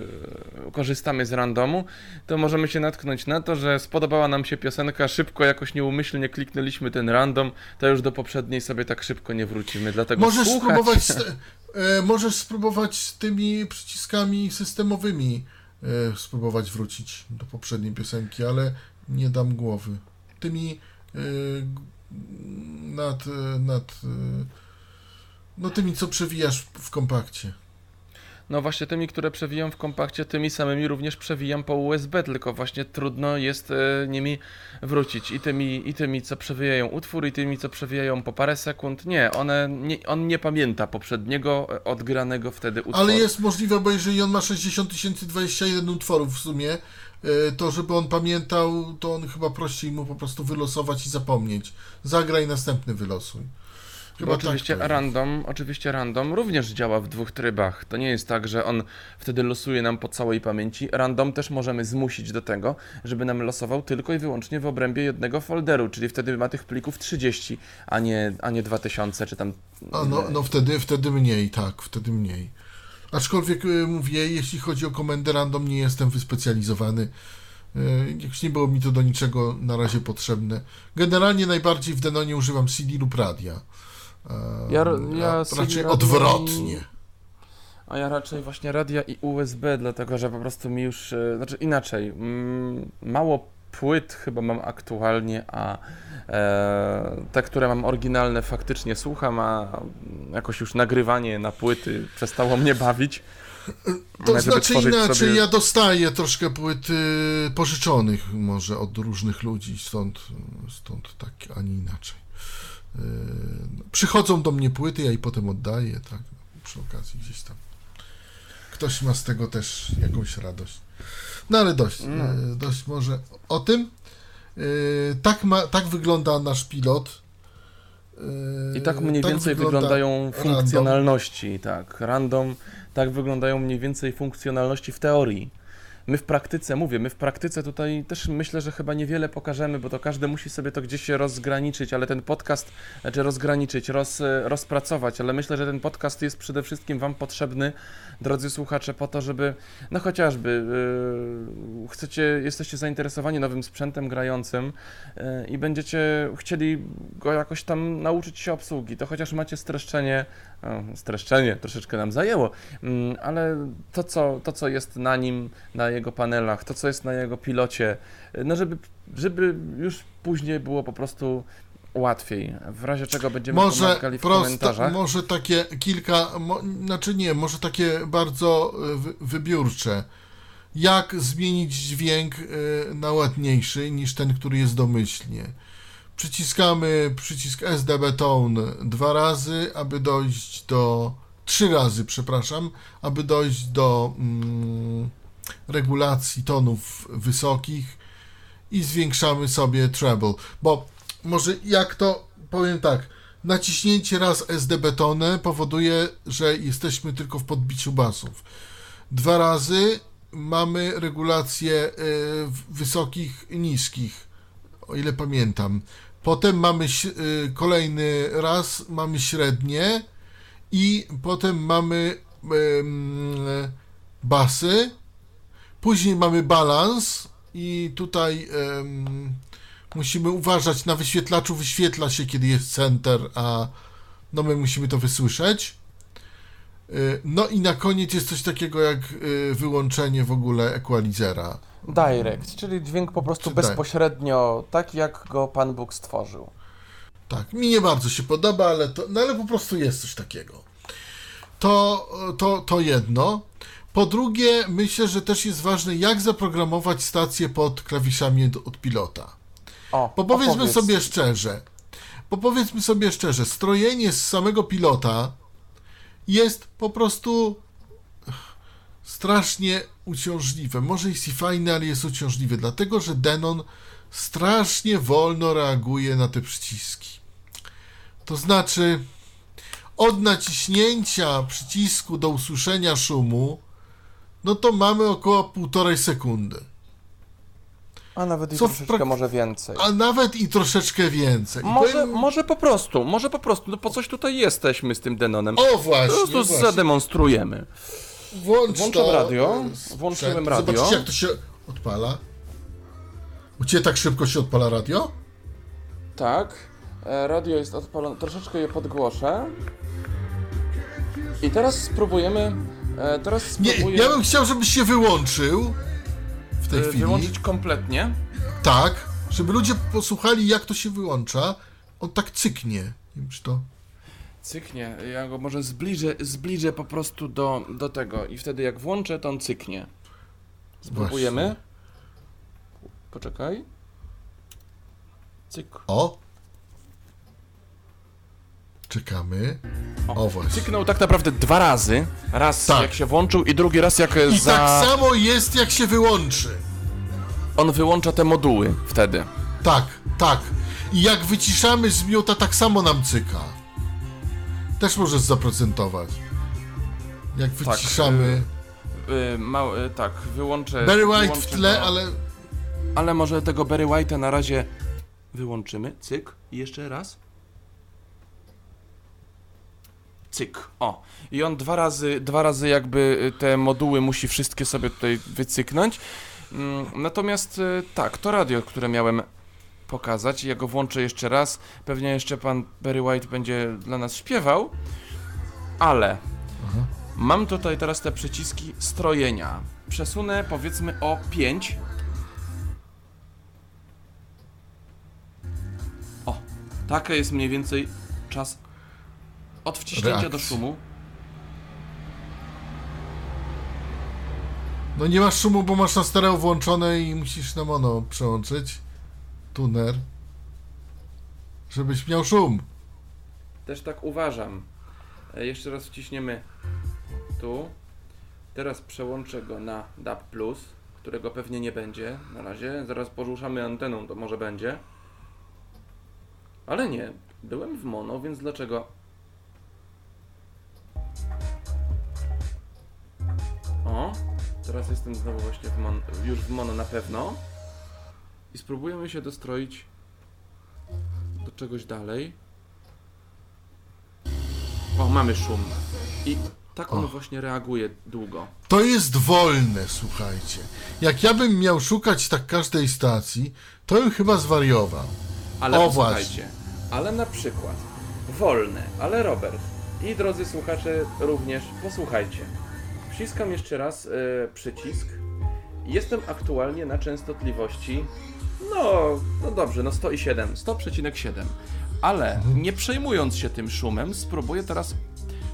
e, korzystamy z randomu, to możemy się natknąć na to, że spodobała nam się piosenka, szybko jakoś nieumyślnie kliknęliśmy ten random, to już do poprzedniej sobie tak szybko nie wrócimy. Dlatego Możesz słuchać... spróbować, możesz spróbować z tymi przyciskami systemowymi e, spróbować wrócić do poprzedniej piosenki, ale nie dam głowy. Tymi e, nad, e, nad e, no tymi, co przewijasz w kompakcie. No właśnie tymi, które przewijam w kompakcie, tymi samymi również przewijam po USB, tylko właśnie trudno jest e, nimi wrócić. I tymi, I tymi, co przewijają utwór, i tymi, co przewijają po parę sekund. Nie, one, nie, on nie pamięta poprzedniego e, odgranego wtedy utworu. Ale jest możliwe, bo jeżeli on ma 60 021 utworów w sumie, e, to żeby on pamiętał, to on chyba prosi mu po prostu wylosować i zapomnieć. Zagraj następny wylosuj. Bo tak oczywiście jest. random, oczywiście random również działa w dwóch trybach. To nie jest tak, że on wtedy losuje nam po całej pamięci. Random też możemy zmusić do tego, żeby nam losował tylko i wyłącznie w obrębie jednego folderu, czyli wtedy ma tych plików 30, a nie, a nie 2000 czy tam. A no, no wtedy, wtedy mniej, tak, wtedy mniej. Aczkolwiek y, mówię, jeśli chodzi o komendę random, nie jestem wyspecjalizowany. Y, Jakoś nie było mi to do niczego na razie potrzebne. Generalnie najbardziej w Denonie używam CD lub radia. Ja- ja raczej odwrotnie. A ja raczej właśnie radia i USB, dlatego że po prostu mi już, e, znaczy inaczej, mało płyt chyba mam aktualnie, a e, te, które mam oryginalne faktycznie słucham, a jakoś już nagrywanie na płyty przestało mnie bawić. To znaczy inaczej, sobie- ja dostaję troszkę płyt y, pożyczonych może od różnych ludzi, stąd, stąd tak, a nie inaczej. Y, przychodzą do mnie płyty, ja i potem oddaję, tak, przy okazji gdzieś tam. Ktoś ma z tego też jakąś radość. No ale dość, No. y, dość może o tym. Y, tak, ma, tak wygląda nasz pilot. I tak mniej więcej wygląda wyglądają random. funkcjonalności, tak, random, tak wyglądają mniej więcej funkcjonalności w teorii. My w praktyce, mówię, my w praktyce tutaj też myślę, że chyba niewiele pokażemy, bo to każdy musi sobie to gdzieś rozgraniczyć, ale ten podcast, znaczy rozgraniczyć, roz, rozpracować, ale myślę, że ten podcast jest przede wszystkim Wam potrzebny, drodzy słuchacze, po to, żeby, no chociażby, yy, chcecie, jesteście zainteresowani nowym sprzętem grającym yy, i będziecie chcieli go jakoś tam nauczyć się obsługi, to chociaż macie streszczenie, streszczenie troszeczkę nam zajęło, mm, ale to co, to, co jest na nim, na jego panelach, to, co jest na jego pilocie, no żeby, żeby już później było po prostu łatwiej. W razie czego będziemy Może pomagali w komentarzach. może takie kilka, mo, znaczy nie, może takie bardzo y, wy, wybiórcze. Jak zmienić dźwięk y, na ładniejszy niż ten, który jest domyślnie? Przyciskamy przycisk SDB Tone dwa razy, aby dojść do. Trzy razy, przepraszam, aby dojść do mm, regulacji tonów wysokich i zwiększamy sobie treble. Bo może jak to powiem tak, naciśnięcie raz SDB Tone powoduje, że jesteśmy tylko w podbiciu basów. Dwa razy mamy regulację y, wysokich niskich, o ile pamiętam. Potem mamy y, kolejny raz mamy średnie i potem mamy basy. Później mamy balans i tutaj musimy uważać na wyświetlaczu wyświetla się kiedy jest center, a no my musimy to wysłyszeć. Y, No i na koniec jest coś takiego jak y, wyłączenie w ogóle equalizera. Direct, czyli dźwięk po prostu Czy bezpośrednio, tak jak go Pan Bóg stworzył. Tak, mi nie bardzo się podoba, ale, to, no ale po prostu jest coś takiego. To, to, to jedno. Po drugie, myślę, że też jest ważne, jak zaprogramować stację pod klawiszami od, od pilota. O, Bo powiedzmy opowiedz. sobie szczerze, bo powiedzmy sobie szczerze, strojenie z samego pilota jest po prostu strasznie uciążliwe. Może i fajne, ale jest uciążliwe, dlatego że Denon strasznie wolno reaguje na te przyciski. To znaczy, od naciśnięcia przycisku do usłyszenia szumu, no to mamy około półtorej sekundy. A nawet i Co troszeczkę prak- może więcej. A nawet i troszeczkę więcej. I Może, powiem- może po prostu, może po prostu, no po coś tutaj jesteśmy z tym Denonem. O Po właśnie, prostu właśnie. zademonstrujemy. Włącz Włączam to, radio, e, sprzęt. włączyłem radio. Zobaczycie jak to się odpala. U Ciebie tak szybko się odpala radio? Tak, e, radio jest odpalone, troszeczkę je podgłoszę. I teraz spróbujemy, e, teraz Nie, spróbuję ja bym chciał, żebyś się wyłączył tej e, chwili. wyłączyć kompletnie. Tak, żeby ludzie posłuchali jak to się wyłącza. On tak cyknie. Nie wiem, czy to... Cyknie, ja go może zbliżę, zbliżę po prostu do, do tego i wtedy jak włączę, to on cyknie. Spróbujemy. Poczekaj. Cyk. O! Czekamy. O, właśnie. Cyknął tak naprawdę dwa razy. Raz Tak. jak się włączył i drugi raz jak I za... tak samo jest jak się wyłączy. on wyłącza te moduły wtedy. Tak, tak. I jak wyciszamy z miuta, tak samo nam cyka. Też możesz zaprocentować. Jak wyciszamy. Yy, mał, yy, tak, wyłączę... Barry White w wyłączę tle, go. ale. Ale może tego Barry White'a na razie wyłączymy. Cyk. I jeszcze raz. Cyk. O. I on dwa razy, dwa razy jakby y, te moduły musi wszystkie sobie tutaj wycyknąć. Mm, Natomiast y, tak, to radio, które miałem pokazać, ja go włączę jeszcze raz. Pewnie jeszcze pan Barry White będzie dla nas śpiewał. Ale mam tutaj teraz te przyciski strojenia. Przesunę powiedzmy o 5. O, taka jest mniej więcej czas od wciśnięcia do Reakcji. szumu. No nie masz szumu, bo masz na stereo włączone i musisz na mono przełączyć. Tuner. Żebyś miał szum. Też tak uważam. E, Jeszcze raz wciśniemy tu. Teraz przełączę go na DAB+, którego pewnie nie będzie na razie. Zaraz poruszamy anteną, to może będzie. Ale nie, byłem w mono, więc dlaczego? O, teraz jestem znowu właśnie w mon, już w mono na pewno. I spróbujemy się dostroić do czegoś dalej. O, mamy szum. I tak on O. właśnie reaguje długo. To jest wolne, słuchajcie. Jak ja bym miał szukać tak każdej stacji, to bym chyba zwariował. Ale O, posłuchajcie, ale na przykład wolne, ale Robert i drodzy słuchacze również posłuchajcie. Wciskam jeszcze raz e, przycisk. Jestem aktualnie na częstotliwości no, no dobrze, no 107, 100,7. Ale nie przejmując się tym szumem, spróbuję teraz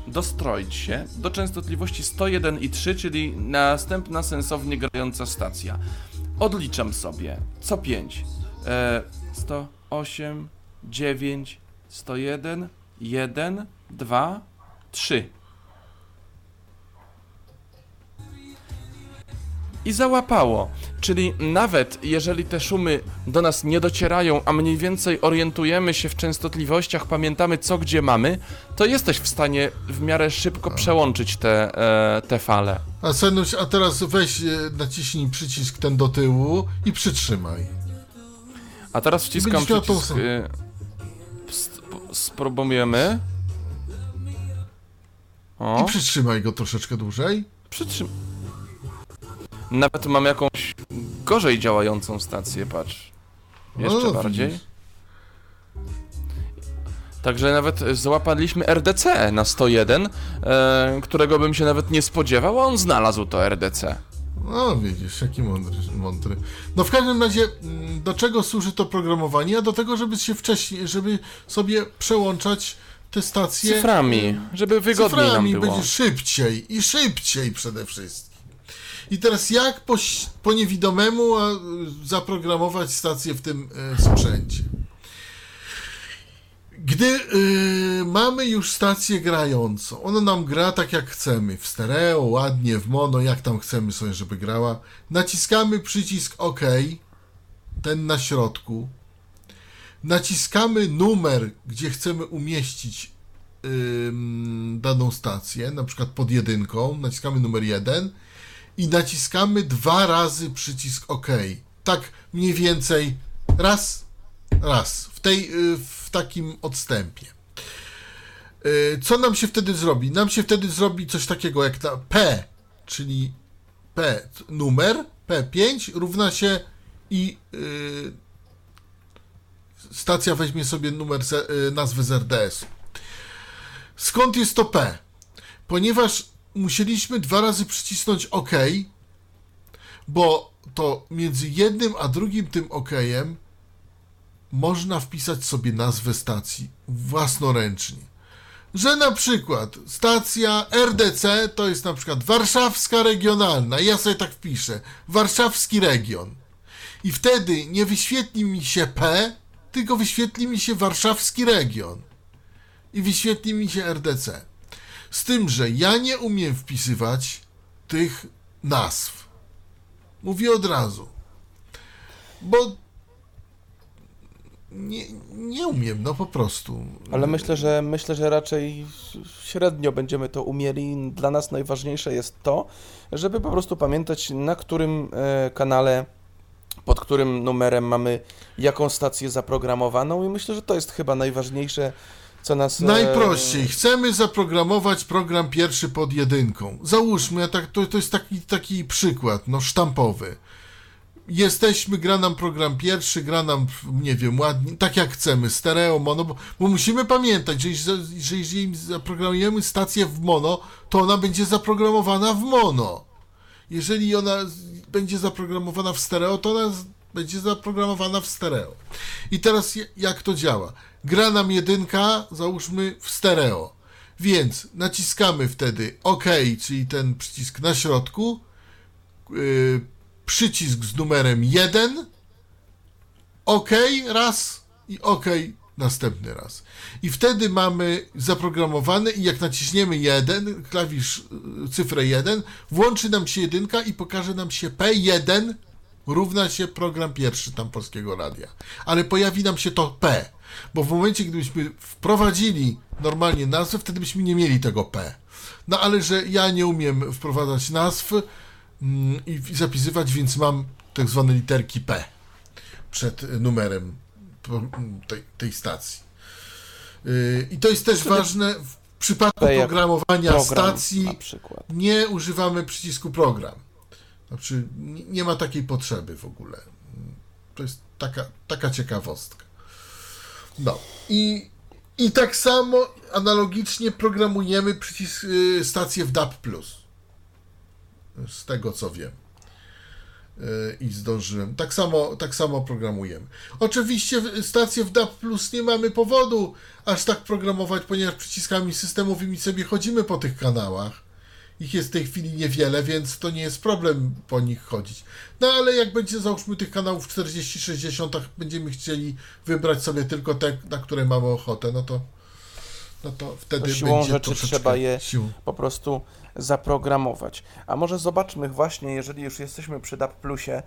dostroić się do częstotliwości 101,3, czyli następna sensownie grająca stacja. Odliczam sobie co 5. E, 108, 9, 101, 1, 2, 3. I załapało. Czyli nawet jeżeli te szumy do nas nie docierają, a mniej więcej orientujemy się w częstotliwościach, pamiętamy co gdzie mamy, to jesteś w stanie w miarę szybko przełączyć te, e, te fale. A Senuś, a teraz weź, e, naciśnij przycisk ten do tyłu i przytrzymaj. A teraz wciskam Będziesz miał tą przycisk. y, sp- Spróbujemy. O, I przytrzymaj go troszeczkę dłużej. przytrzym. Nawet mam jakąś gorzej działającą stację, patrz. Jeszcze No, bardziej. widzisz. Także nawet złapaliśmy RDC na 101, e, którego bym się nawet nie spodziewał, a on znalazł to RDC. No widzisz, jaki mądry, mądry. No w każdym razie, mm, do czego służy to programowanie? A do tego, żeby się wcześniej, żeby sobie przełączać te stacje Cyframi, żeby wygodniej cyframi, nam było. będzie szybciej i szybciej przede wszystkim. I teraz jak po, po niewidomemu zaprogramować stację w tym y, sprzęcie? Gdy y, mamy już stację grającą, ona nam gra tak jak chcemy, w stereo, ładnie, w mono, jak tam chcemy sobie, żeby grała. Naciskamy przycisk OK, ten na środku. Naciskamy numer, gdzie chcemy umieścić daną stację, na przykład pod jedynką, naciskamy numer 1 i naciskamy dwa razy przycisk OK. Tak mniej więcej raz, raz, w, tej, y, w takim odstępie. Y, Co nam się wtedy zrobi? Nam się wtedy zrobi coś takiego jak na P, czyli P numer, P5 równa się i y, stacja weźmie sobie numer, y, nazwę z RDS. Skąd jest to P? Ponieważ musieliśmy dwa razy przycisnąć OK, bo to między jednym a drugim tym OKem można wpisać sobie nazwę stacji własnoręcznie. Że na przykład stacja RDC to jest na przykład warszawska regionalna. Ja sobie tak wpiszę. Warszawski region. I wtedy nie wyświetli mi się P, tylko wyświetli mi się warszawski region. I wyświetli mi się RDC. Z tym, że ja nie umiem wpisywać tych nazw. Mówię od razu. Bo nie, nie umiem, no po prostu. Ale myślę, że myślę, że raczej średnio będziemy to umieli. Dla nas najważniejsze jest to, żeby po prostu pamiętać, na którym e, kanale, pod którym numerem mamy jaką stację zaprogramowaną i myślę, że to jest chyba najważniejsze, co nas... e, Najprościej. Chcemy zaprogramować program pierwszy pod jedynką. Załóżmy, tak, to, to jest taki, taki przykład, no sztampowy. Jesteśmy, gra nam program pierwszy, gra nam, nie wiem, ładnie, tak jak chcemy, stereo, mono, bo, bo musimy pamiętać, że, że jeżeli zaprogramujemy stację w mono, to ona będzie zaprogramowana w mono. Jeżeli ona będzie zaprogramowana w stereo, to ona będzie zaprogramowana w stereo. I teraz jak to działa? Gra nam jedynka, załóżmy w stereo. Więc naciskamy wtedy OK, czyli ten przycisk na środku, yy, przycisk z numerem 1, OK raz i OK następny raz. I wtedy mamy zaprogramowany i jak naciśniemy 1, klawisz y, cyfrę 1, włączy nam się jedynka i pokaże nam się P1 równa się program pierwszy tam Polskiego Radia. Ale pojawi nam się to P, bo w momencie, gdybyśmy wprowadzili normalnie nazwę, wtedy byśmy nie mieli tego P. No ale że ja nie umiem wprowadzać nazw mm, i i zapisywać, więc mam tak zwane literki P przed y, numerem tej, tej stacji. Yy, I to jest też ważne w przypadku P programowania program stacji nie używamy przycisku program. Znaczy, nie nie ma takiej potrzeby w ogóle. To jest taka, taka ciekawostka. No i, i tak samo analogicznie programujemy przycisk y, stację w DAB+. Z tego co wiem. i zdążyłem. Tak samo, tak samo programujemy. Oczywiście stację w DAB Plus nie mamy powodu aż tak programować, ponieważ przyciskami systemowymi sobie chodzimy po tych kanałach. Ich jest w tej chwili niewiele, więc to nie jest problem po nich chodzić. No ale jak będzie załóżmy tych kanałów 40-60, będziemy chcieli wybrać sobie tylko te, na które mamy ochotę, no to, no to wtedy siłą będzie rzeczy trzeba je sił. po prostu zaprogramować. A może zobaczmy właśnie, jeżeli już jesteśmy przy DAP Plusie,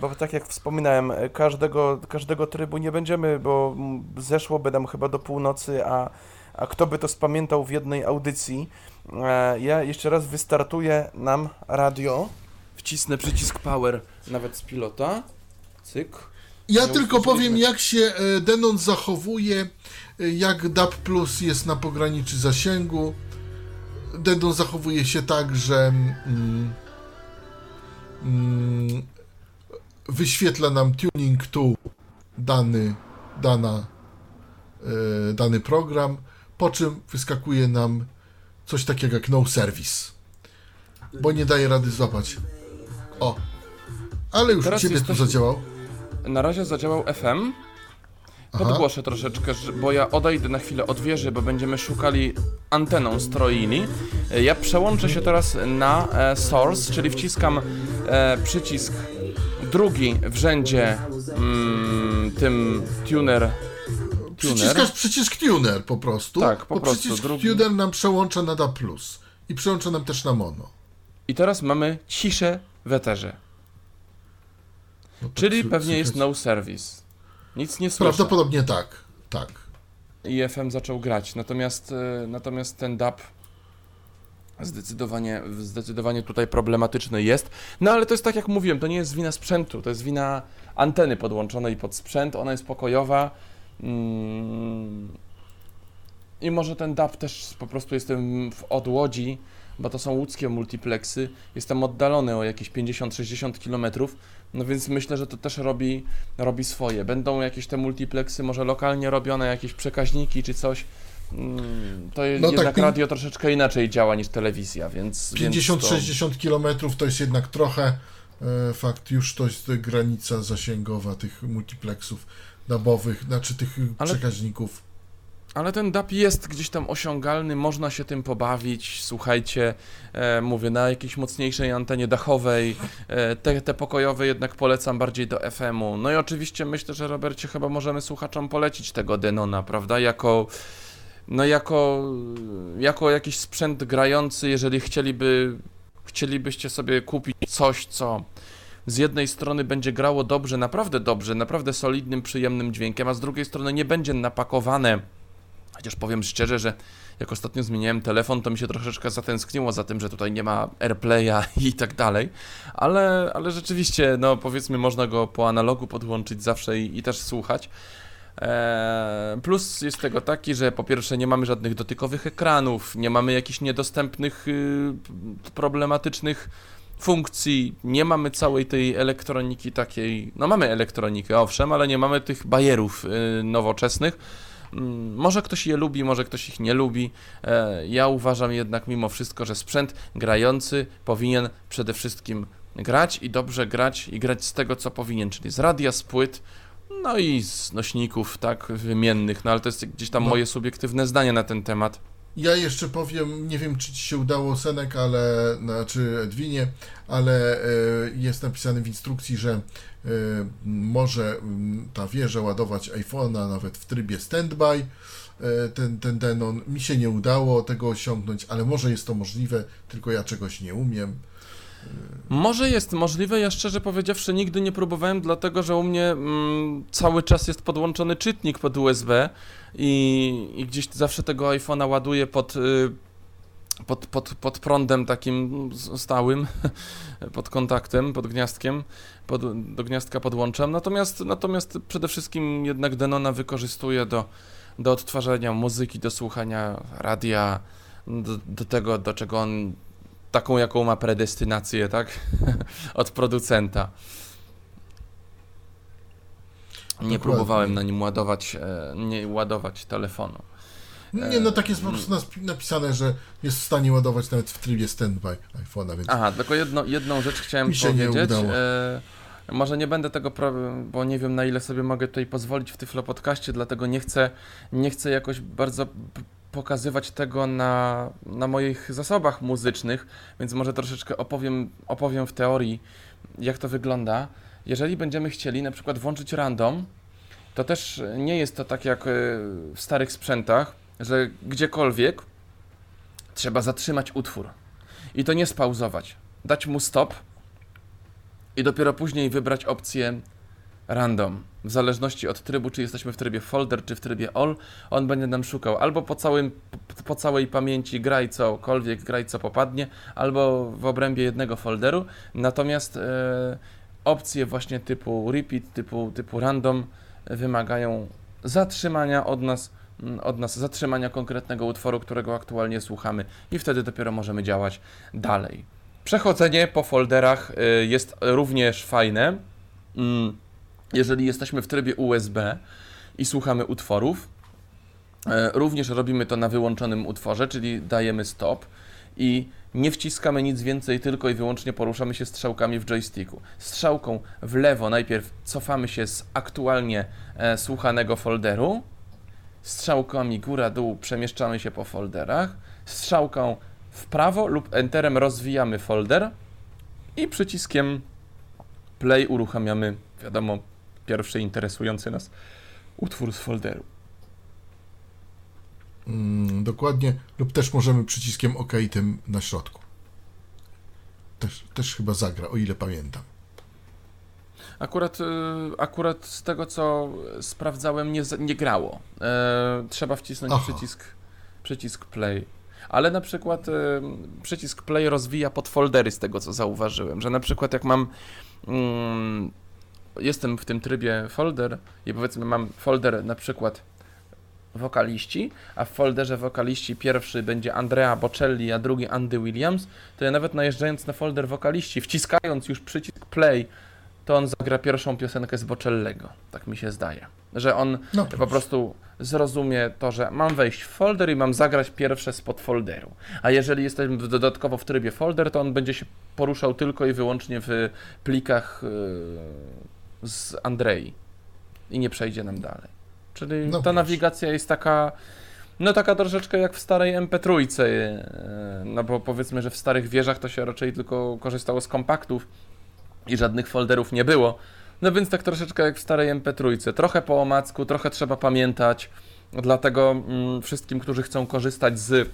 bo tak jak wspominałem, każdego, każdego trybu nie będziemy, bo zeszłoby nam chyba do północy, a, a kto by to spamiętał w jednej audycji. E, Ja jeszcze raz wystartuję nam radio. Wcisnę przycisk power nawet z pilota. Cyk. Ja Nie tylko powiem, jak się e, Denon zachowuje, e, jak DAB Plus jest na pograniczy zasięgu. Denon zachowuje się tak, że mm, mm, wyświetla nam tuning to dany, dana, e, dany program, po czym wyskakuje nam coś takiego jak no service, bo nie daje rady złapać. O, ale już Teraz u Ciebie tu jesteśmy- zadziałał. Na razie zadziałał FM. Aha. Podgłoszę troszeczkę, że- bo ja odejdę na chwilę od wieży, bo będziemy szukali anteną stroili. Ja przełączę się teraz na e, source, czyli wciskam e, przycisk drugi w rzędzie mm, tym tuner. Tuner. Przyciskasz przycisk tuner po prostu. Tak, po bo prostu, Przycisk drugi. tuner nam przełącza na DA+. I przełącza nam też na mono. I teraz mamy ciszę w eterze, No czyli pewnie jest no service. Nic nie słyszę. Prawdopodobnie tak, tak. i FM zaczął grać. Natomiast, e, natomiast ten DAP zdecydowanie, zdecydowanie tutaj problematyczny jest. No ale to jest tak jak mówiłem, to nie jest wina sprzętu, to jest wina anteny podłączonej pod sprzęt, ona jest pokojowa. Mm, I może ten DAP też po prostu jestem w odłodzi, bo to są łódzkie multiplexy. Jestem oddalony o jakieś 50-60 km, no więc myślę, że to też robi, robi swoje. Będą jakieś te multiplexy, może lokalnie robione, jakieś przekaźniki czy coś. Mm, To No tak, jednak pię- radio troszeczkę inaczej działa niż telewizja, więc. więc to- 50-60 km to jest jednak trochę fakt, już to jest granica zasięgowa tych multiplexów dabowych, znaczy tych Ale- przekaźników. Ale ten DAP jest gdzieś tam osiągalny, można się tym pobawić. Słuchajcie, e, mówię, na jakiejś mocniejszej antenie dachowej, e, te, te pokojowe jednak polecam bardziej do FM-u. No i oczywiście myślę, że Robercie chyba możemy słuchaczom polecić tego Denona, prawda? Jako, no jako, jako jakiś sprzęt grający, jeżeli chcieliby, chcielibyście sobie kupić coś, co z jednej strony będzie grało dobrze, naprawdę dobrze, naprawdę solidnym, przyjemnym dźwiękiem, a z drugiej strony nie będzie napakowane Chociaż powiem szczerze, że jak ostatnio zmieniałem telefon, to mi się troszeczkę zatęskniło za tym, że tutaj nie ma AirPlaya i tak dalej, ale, ale rzeczywiście, no powiedzmy, można go po analogu podłączyć zawsze i, i też słuchać. Eee, plus jest tego taki, że po pierwsze nie mamy żadnych dotykowych ekranów, nie mamy jakichś niedostępnych, y, problematycznych funkcji, nie mamy całej tej elektroniki takiej, no mamy elektronikę owszem, ale nie mamy tych bajerów y, nowoczesnych. Mm, Może ktoś je lubi, może ktoś ich nie lubi. E, Ja uważam jednak mimo wszystko, że sprzęt grający powinien przede wszystkim grać i dobrze grać i grać z tego, co powinien, czyli z radia, z płyt, no i z nośników, tak, wymiennych, no ale to jest gdzieś tam No. moje subiektywne zdanie na ten temat. Ja jeszcze powiem, nie wiem czy Ci się udało Senek, ale, znaczy Edwinie, ale e, jest napisane w instrukcji, że e, może ta wieża ładować iPhone'a nawet w trybie standby, e, ten, ten Denon. Mi się nie udało tego osiągnąć, ale może jest to możliwe, tylko ja czegoś nie umiem. Może jest możliwe, ja szczerze powiedziawszy nigdy nie próbowałem, dlatego że u mnie mm, cały czas jest podłączony czytnik pod USB i, i gdzieś zawsze tego iPhone'a ładuję pod, y, pod, pod, pod prądem takim stałym, pod kontaktem, pod gniazdkiem, pod, do gniazdka podłączam. Natomiast, natomiast przede wszystkim jednak Denona wykorzystuję do, do odtwarzania muzyki, do słuchania radia, do, do tego, do czego on taką, jaką ma predestynację, tak? Od producenta. Nie próbowałem na nim ładować, e, nie ładować telefonu. Nie, no tak jest po prostu napisane, że jest w stanie ładować nawet w trybie standby iPhone'a, więc Aha, tylko jedno, jedną rzecz chciałem Mi się nie powiedzieć. udało. E, może nie będę tego, bo nie wiem na ile sobie mogę tutaj pozwolić w Tyflo Podcaście, dlatego nie chcę, nie chcę jakoś bardzo pokazywać tego na, na moich zasobach muzycznych, więc może troszeczkę opowiem, opowiem w teorii, jak to wygląda. Jeżeli będziemy chcieli na przykład włączyć random, to też nie jest to tak jak e, w starych sprzętach, że gdziekolwiek trzeba zatrzymać utwór i to nie spauzować. Dać mu stop i dopiero później wybrać opcję random. W zależności od trybu, czy jesteśmy w trybie folder, czy w trybie all, on będzie nam szukał albo po, całym, po, całej pamięci graj cokolwiek, graj co popadnie, albo w obrębie jednego folderu. Natomiast e, opcje właśnie typu repeat, typu, typu random wymagają zatrzymania od nas, mm, od nas zatrzymania konkretnego utworu, którego aktualnie słuchamy i wtedy dopiero możemy działać dalej. Przechodzenie po folderach y, jest również fajne. Mm, Jeżeli jesteśmy w trybie USB i słuchamy utworów, e, również robimy to na wyłączonym utworze, czyli dajemy stop i nie wciskamy nic więcej, tylko i wyłącznie poruszamy się strzałkami w joysticku. Strzałką w lewo najpierw cofamy się z aktualnie e, słuchanego folderu, strzałkami góra-dół przemieszczamy się po folderach, strzałką w prawo lub enterem rozwijamy folder i przyciskiem play uruchamiamy, wiadomo, pierwszy interesujący nas utwór z folderu. mm, dokładnie, lub też możemy przyciskiem OK tym na środku. Też, też chyba zagra, o ile pamiętam. Akurat, y, akurat z tego co sprawdzałem, nie, nie grało. E, trzeba wcisnąć Aha. przycisk, przycisk play. Ale na przykład y, przycisk play rozwija podfoldery z tego co zauważyłem, że na przykład jak mam mm, jestem w tym trybie folder i powiedzmy mam folder na przykład wokaliści, a w folderze wokaliści pierwszy będzie Andrea Bocelli, a drugi Andy Williams, to ja nawet najeżdżając na folder wokaliści, wciskając już przycisk play, to on zagra pierwszą piosenkę z Bocellego. Tak mi się zdaje. Że on No, po prostu zrozumie to, że mam wejść w folder i mam zagrać pierwsze z podfolderu. A jeżeli jestem dodatkowo w trybie folder, to on będzie się poruszał tylko i wyłącznie w plikach yy, z Andrei i nie przejdzie nam dalej. Czyli No ta proszę. nawigacja jest taka, no taka troszeczkę jak w starej MP3, yy, no bo powiedzmy, że w starych wieżach to się raczej tylko korzystało z kompaktów i żadnych folderów nie było. No więc tak troszeczkę jak w starej MP3. Trochę po omacku, trochę trzeba pamiętać. Dlatego mm, wszystkim, którzy chcą korzystać z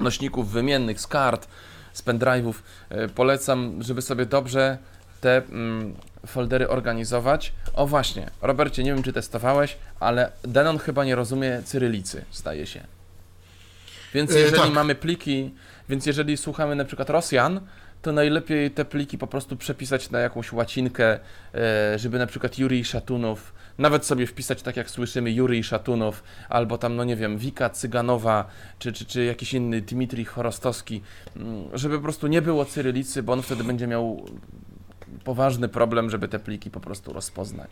nośników wymiennych, z kart, z pendrive'ów, y, polecam, żeby sobie dobrze te mm, foldery organizować. O właśnie, Robercie, nie wiem czy testowałeś, ale Denon chyba nie rozumie cyrylicy, zdaje się. Więc E, jeżeli tak. mamy pliki, więc jeżeli słuchamy na przykład Rosjan, to najlepiej te pliki po prostu przepisać na jakąś łacinkę, e, żeby na przykład Jurij Szatunow, nawet sobie wpisać tak jak słyszymy Jurij Szatunow, albo tam, no nie wiem, Wika Cyganowa, czy, czy, czy jakiś inny Dmitrij Chorostowski, mm, żeby po prostu nie było cyrylicy, bo on wtedy będzie miał poważny problem, żeby te pliki po prostu rozpoznać.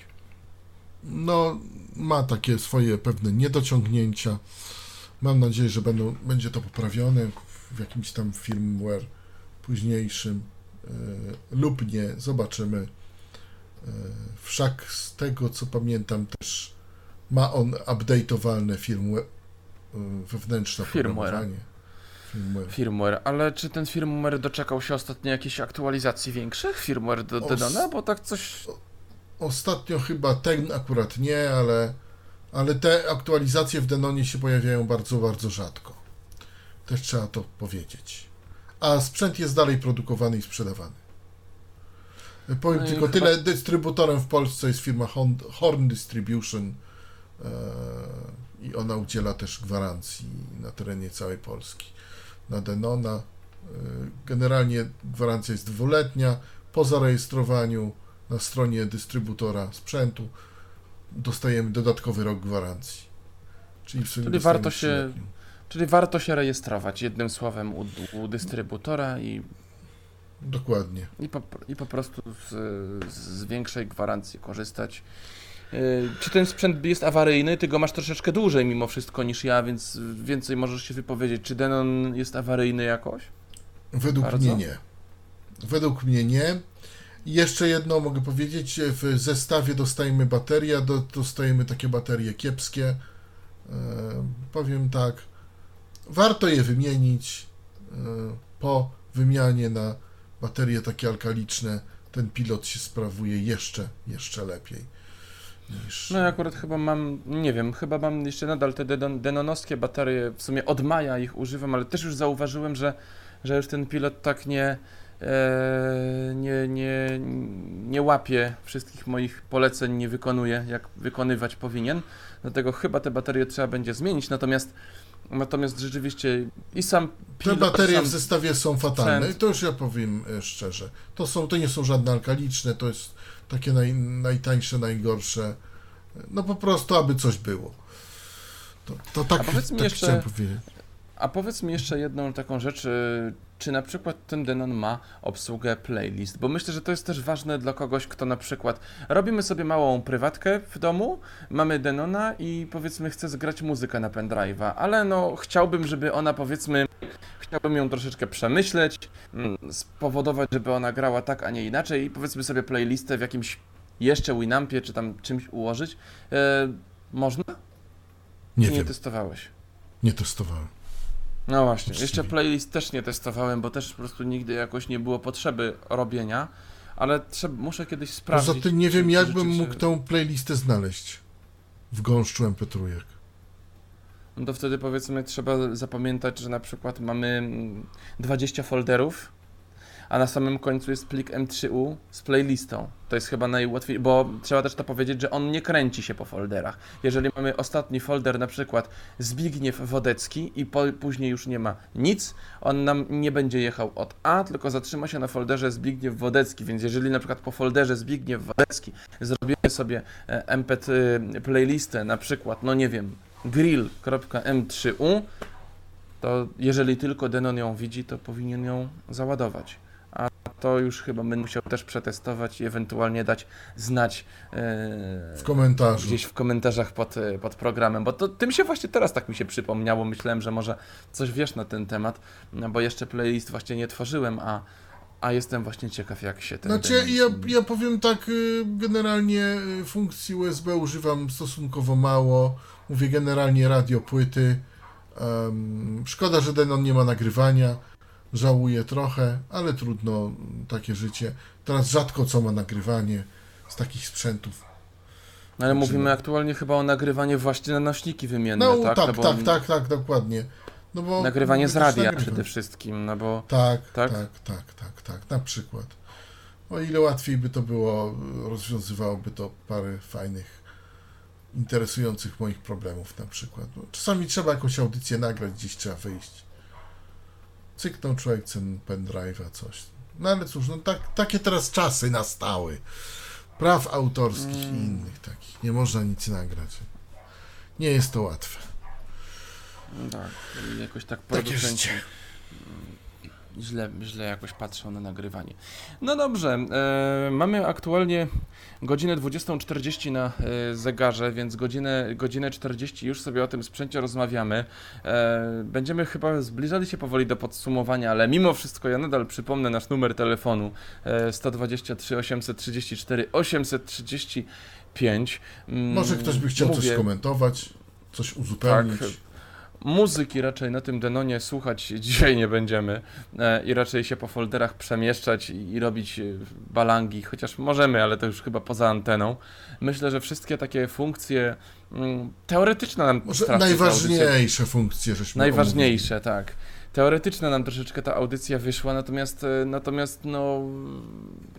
No, ma takie swoje pewne niedociągnięcia. Mam nadzieję, że będą, będzie to poprawione w jakimś tam firmware późniejszym e, lub nie, zobaczymy. E, wszak z tego co pamiętam też ma on update'owalne firmware, e, wewnętrzne Firmware. oprogramowanie. Firmware. Firmware, ale czy ten firmware doczekał się ostatnio jakiejś aktualizacji większych? Firmware do Dedona? Bo tak coś... Ostatnio chyba ten akurat nie, ale, ale te aktualizacje w Denonie się pojawiają bardzo, bardzo rzadko. Też trzeba to powiedzieć. A sprzęt jest dalej produkowany i sprzedawany. Powiem No tylko chyba- tyle, dystrybutorem w Polsce jest firma Horn, Horn Distribution e, i ona udziela też gwarancji na terenie całej Polski. Na Denona e, generalnie gwarancja jest dwuletnia, po zarejestrowaniu na stronie dystrybutora sprzętu dostajemy dodatkowy rok gwarancji. Czyli, warto się-. Czyli warto się rejestrować jednym słowem u, u dystrybutora i, Dokładnie. i, po, i po prostu z, z większej gwarancji korzystać. Y, Czy ten sprzęt jest awaryjny? Ty go masz troszeczkę dłużej mimo wszystko niż ja, więc więcej możesz się wypowiedzieć. Czy Denon jest awaryjny jakoś? Według Bardzo? mnie nie. Według mnie nie. Jeszcze jedno mogę powiedzieć, w zestawie dostajemy bateria, do, dostajemy takie baterie kiepskie. E, powiem tak, warto je wymienić. E, po wymianie na baterie takie alkaliczne ten pilot się sprawuje jeszcze, jeszcze lepiej niż... No ja akurat chyba mam, nie wiem, chyba mam jeszcze nadal te denon- denonowskie baterie, w sumie od maja ich używam, ale też już zauważyłem, że, że już ten pilot tak nie, e, nie, nie, nie łapie wszystkich moich poleceń, nie wykonuje, jak wykonywać powinien. Dlatego chyba te baterie trzeba będzie zmienić, natomiast natomiast rzeczywiście i sam Te pilot, baterie sam, w zestawie są fatalne, sprzęt. to już ja powiem e, szczerze. To, są, to nie są żadne alkaliczne, to jest takie naj, najtańsze, najgorsze. No po prostu, aby coś było. To, to tak, tak jeszcze- chciałem powiedzieć. A powiedz mi jeszcze jedną taką rzecz, y, czy na przykład ten Denon ma obsługę playlist? Bo myślę, że to jest też ważne dla kogoś, kto na przykład robimy sobie małą prywatkę w domu, mamy Denona i powiedzmy chce zgrać muzykę na pendrive'a, ale no chciałbym, żeby ona powiedzmy, chciałbym ją troszeczkę przemyśleć, mm, spowodować, żeby ona grała tak, a nie inaczej i powiedzmy sobie playlistę w jakimś jeszcze Winampie czy tam czymś ułożyć. E, można? Nie Czy nie wiem, testowałeś? nie testowałem. No właśnie, jeszcze playlist też nie testowałem, bo też po prostu nigdy jakoś nie było potrzeby robienia, ale trzeba, muszę kiedyś sprawdzić. Poza tym nie wiem, czy jak bym rzeczywiście- mógł tę playlistę znaleźć w gąszczu MP3. No to wtedy powiedzmy trzeba zapamiętać, że na przykład mamy mm, 20 folderów, a na samym końcu jest plik M3U z playlistą. To jest chyba najłatwiej, bo trzeba też to powiedzieć, że on nie kręci się po folderach. Jeżeli mamy ostatni folder, na przykład Zbigniew Wodecki i po, później już nie ma nic, on nam nie będzie jechał od A, tylko zatrzyma się na folderze Zbigniew Wodecki, więc jeżeli na przykład po folderze Zbigniew Wodecki zrobimy sobie e, MP3 playlistę, na przykład, no nie wiem, grill.m3u, to jeżeli tylko Denon ją widzi, to powinien ją załadować. A to już chyba będę musiał też przetestować i ewentualnie dać znać e, W komentarzu. gdzieś w komentarzach pod, e, pod programem, bo to tym się właśnie teraz tak mi się przypomniało. Myślałem, że może coś wiesz na ten temat, no bo jeszcze playlist właśnie nie tworzyłem, a, a jestem właśnie ciekaw, jak się ten. Znaczy, Denon- ja, ja powiem tak, y, generalnie y, funkcji USB używam stosunkowo mało. Mówię generalnie radio, płyty. Em, szkoda, że Denon nie ma nagrywania. Żałuję trochę, ale trudno, takie życie. Teraz rzadko co ma nagrywanie z takich sprzętów. No, ale mówimy Zaczynam. aktualnie chyba o nagrywaniu właśnie na nośniki wymienne, No tak? tak, No tak, tak, tak, dokładnie. No bo Nagrywanie z radia nagrywam. przede wszystkim, no bo Tak, Tak? tak, tak, tak, tak, na przykład. O ile łatwiej by to było, rozwiązywałoby to parę fajnych, interesujących moich problemów na przykład. Bo czasami trzeba jakąś audycję nagrać, gdzieś trzeba wyjść. Cyknął człowiek ten pendrive'a, coś. No ale cóż, no tak, takie teraz czasy nastały. Praw autorskich i Mm. innych takich. Nie można nic nagrać. Nie jest to łatwe. no tak, i jakoś tak producenci źle, źle jakoś patrzą na nagrywanie. No dobrze, e, mamy aktualnie godzinę 20.40 na e, zegarze, więc godzinę, godzinę 40 już sobie o tym sprzęcie rozmawiamy. E, będziemy chyba zbliżali się powoli do podsumowania, ale mimo wszystko ja nadal przypomnę nasz numer telefonu e, 123 834 835. Mm, Może ktoś by chciał coś mówię, skomentować, coś uzupełnić. Tak. Muzyki raczej na tym Denonie słuchać dzisiaj nie będziemy e, i raczej się po folderach przemieszczać i, robić e, balangi, chociaż możemy, ale to już chyba poza anteną. Myślę, że wszystkie takie funkcje mm, teoretyczne nam Może najważniejsze funkcje, żeśmy Najważniejsze, tak. Teoretyczne nam troszeczkę ta audycja wyszła, natomiast e, natomiast no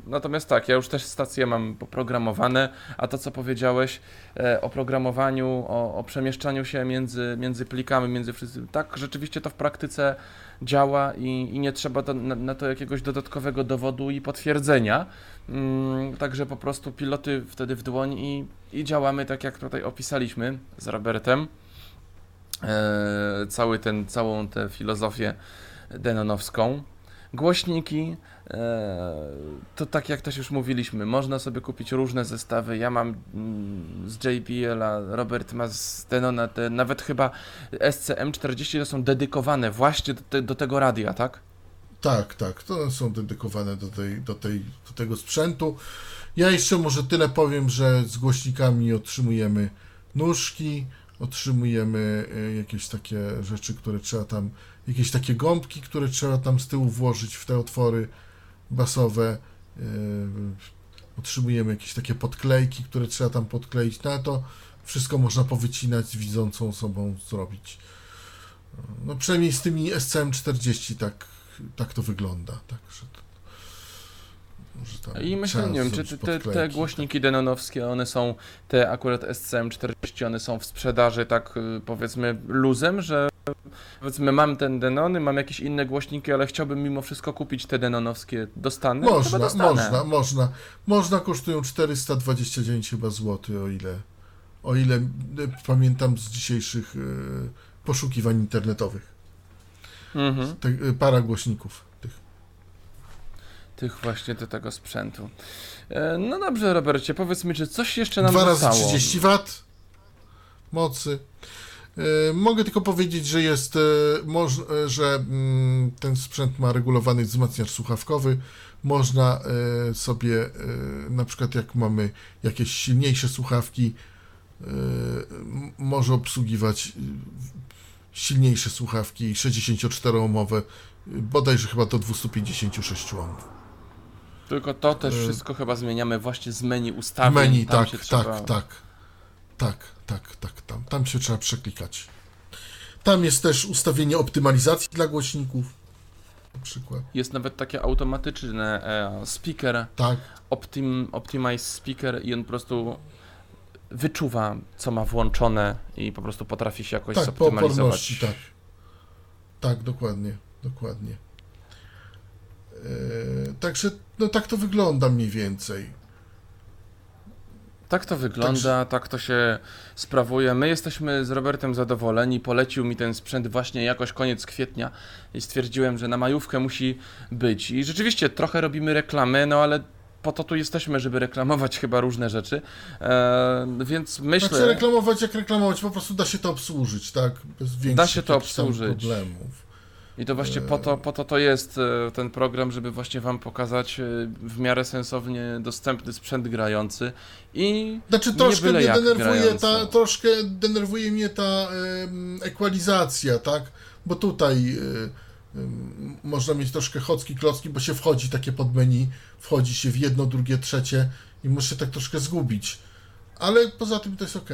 natomiast tak, ja już też stacje mam poprogramowane, a to co powiedziałeś e, o programowaniu, o, o przemieszczaniu się między, między plikami, między wszystkim, tak rzeczywiście to w praktyce działa i, i nie trzeba to, na, na to jakiegoś dodatkowego dowodu i potwierdzenia. Mm, także po prostu piloty wtedy w dłoń i, i działamy tak jak tutaj opisaliśmy z Robertem cały ten, całą tę filozofię denonowską. Głośniki, e, to tak jak też już mówiliśmy, można sobie kupić różne zestawy. Ja mam mm, z JBL-a, Robert ma z Denona, te, nawet chyba SCM40 to są dedykowane właśnie do, te, do tego radia, tak? Tak, tak, to są dedykowane do, tej, do, tej, do tego sprzętu. Ja jeszcze może tyle powiem, że z głośnikami otrzymujemy nóżki, otrzymujemy y, jakieś takie rzeczy, które trzeba tam, jakieś takie gąbki, które trzeba tam z tyłu włożyć w te otwory basowe. y, Otrzymujemy jakieś takie podklejki, które trzeba tam podkleić. No to wszystko można powycinać widzącą osobą zrobić. No przynajmniej z tymi SCM40 tak, tak to wygląda. Tak, że to, że tam I myślę, nie wiem, czy te, te, głośniki denonowskie, one są, te akurat SCM40, one są w sprzedaży tak y, powiedzmy luzem, że powiedzmy mam ten Denony, mam jakieś inne głośniki, ale chciałbym mimo wszystko kupić te denonowskie, dostanę? Można, dostanę. można, można. Można, kosztują 429 chyba złoty, o ile, o ile y, pamiętam z dzisiejszych y, poszukiwań internetowych. Mhm. Te, y, para głośników tych. Właśnie do tego sprzętu. E, No dobrze, Robercie, powiedz mi, czy coś jeszcze nam Dwa razy zostało? 30 W mocy. Y, Mogę tylko powiedzieć, że jest, y, że mm, ten sprzęt ma regulowany wzmacniacz słuchawkowy. Można sobie, na przykład jak mamy jakieś silniejsze słuchawki, może obsługiwać silniejsze słuchawki 64-ohmowe, y, bodajże chyba do 256 ohmów. Tylko to też E, wszystko chyba zmieniamy właśnie z menu ustawień. menu, tam tak, tak, trzeba... tak. Tak, tak, tak, tam. Tam się trzeba przeklikać. Tam jest też ustawienie optymalizacji dla głośników. Na przykład. Jest nawet takie automatyczne e, speaker, Tak, optim, optimize speaker i on po prostu wyczuwa, co ma włączone i po prostu potrafi się jakoś tak, po zoptymalizować. oporności, tak. Tak, dokładnie, dokładnie. Eee, także, no tak to wygląda mniej więcej. Tak to wygląda, tak to się sprawuje. My jesteśmy z Robertem zadowoleni. Polecił mi ten sprzęt właśnie jakoś koniec kwietnia i stwierdziłem, że na majówkę musi być. I rzeczywiście trochę robimy reklamy, no ale po to tu jesteśmy, żeby reklamować chyba różne rzeczy. E, więc myślę. Znaczy reklamować jak reklamować, po prostu da się to obsłużyć, tak? Bez większych Da się to obsłużyć. problemów. I to właśnie po to, po to to jest e, ten program, żeby właśnie Wam pokazać e, w miarę sensownie dostępny sprzęt grający i Znaczy troszkę mnie denerwuje ta, troszkę denerwuje mnie ta ekwalizacja, tak? Bo tutaj ym, można mieć troszkę chocki klocki, bo się wchodzi takie pod menu, wchodzi się w jedno, drugie, trzecie i może się tak troszkę zgubić. Ale poza tym to jest ok.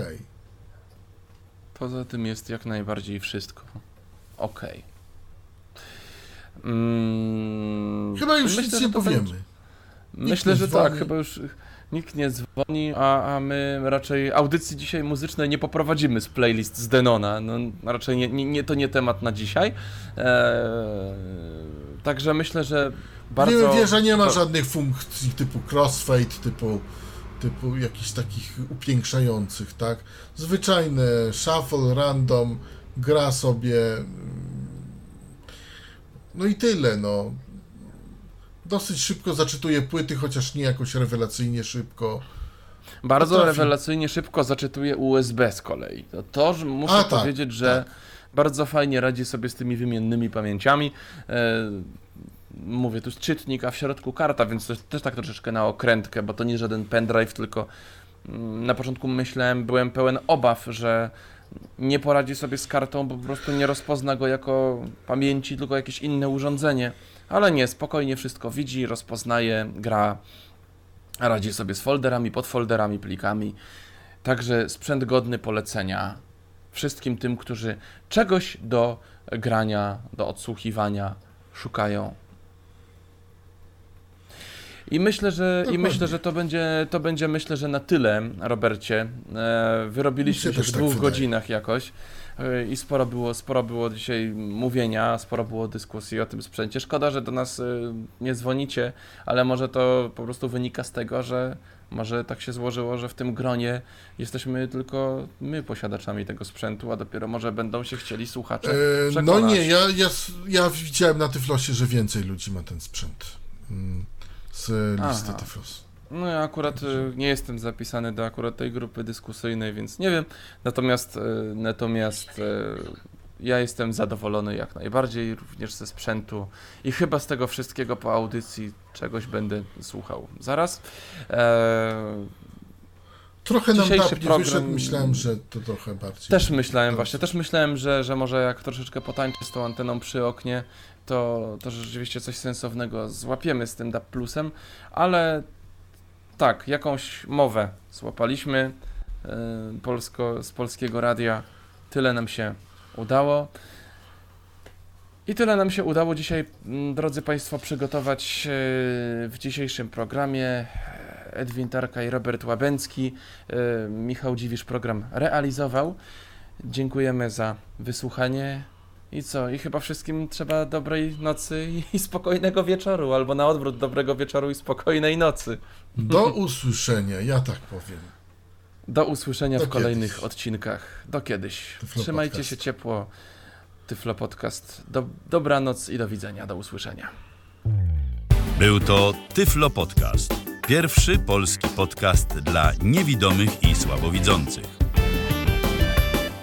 poza tym jest jak najbardziej wszystko. Okej. Mm, Chyba już nic że nie powiemy. będzie- Myślę, nie że dzwoni. tak, chyba już nikt nie dzwoni, a, a my raczej audycji dzisiaj muzycznej nie poprowadzimy z playlist z Denona. No, raczej nie, nie, nie, to nie temat na dzisiaj. Eee, także myślę, że bardzo... Nie, wieża nie ma żadnych funkcji typu crossfade, typu, typu jakichś takich upiększających, tak? Zwyczajne shuffle, random, gra sobie. No i tyle, no. Dosyć szybko zaczytuje płyty, chociaż nie jakoś rewelacyjnie szybko. Bardzo Potrafi. rewelacyjnie szybko zaczytuje USB z kolei. To, to że muszę A, tak, powiedzieć, że tak. bardzo fajnie radzi sobie z tymi wymiennymi pamięciami. E, mówię, tu jest czytnik, a w środku karta, więc to jest też tak troszeczkę na okrętkę, bo to nie żaden pendrive, tylko mm, na początku myślałem, byłem pełen obaw, że nie poradzi sobie z kartą, bo po prostu nie rozpozna go jako pamięci, tylko jakieś inne urządzenie. Ale nie, spokojnie wszystko widzi, rozpoznaje, gra, radzi sobie z folderami, podfolderami, plikami. Także sprzęt godny polecenia wszystkim tym, którzy czegoś do grania, do odsłuchiwania szukają. I myślę, że, i myślę, że to będzie, to będzie myślę, że na tyle, Robercie. E, wyrobiliśmy się się w tak dwóch wydaje. godzinach jakoś. y, i sporo było, sporo było dzisiaj mówienia, sporo było dyskusji o tym sprzęcie. Szkoda, że do nas y, nie dzwonicie, ale może to po prostu wynika z tego, że może tak się złożyło, że w tym gronie jesteśmy tylko my posiadaczami tego sprzętu, a dopiero może będą się chcieli słuchacze E, no przekonać. nie, ja, ja, ja widziałem na Tyflosie, że więcej ludzi ma ten sprzęt mm, z listy Aha. Tyflos. No ja akurat y, nie jestem zapisany do akurat tej grupy dyskusyjnej, więc nie wiem. Natomiast, y, natomiast y, ja jestem zadowolony jak najbardziej również ze sprzętu i chyba z tego wszystkiego po audycji czegoś będę słuchał. Zaraz. E, Trochę nam Dzisiejszy program- wyszedł, myślałem, że to trochę bardziej. też myślałem właśnie, też myślałem, że, że może jak troszeczkę potańczę z tą anteną przy oknie, to, to rzeczywiście coś sensownego złapiemy z tym DAP Plusem, ale tak, jakąś mowę złapaliśmy y, polsko, z polskiego radia. Tyle nam się udało. I tyle nam się udało dzisiaj, drodzy Państwo, przygotować y, w dzisiejszym programie. Edwin Tarka i Robert Łabęcki. y, Michał Dziwisz program realizował. Dziękujemy za wysłuchanie. I co? I chyba wszystkim trzeba dobrej nocy i spokojnego wieczoru, albo na odwrót dobrego wieczoru i spokojnej nocy. Do usłyszenia, ja tak powiem. Do usłyszenia Do w kolejnych kiedyś. odcinkach. Do kiedyś. Tyflo Trzymajcie Podcast. się ciepło. Tyflo Podcast. Do, dobranoc i do widzenia. Do usłyszenia. Był to Tyflo Podcast. Pierwszy polski podcast dla niewidomych i słabowidzących.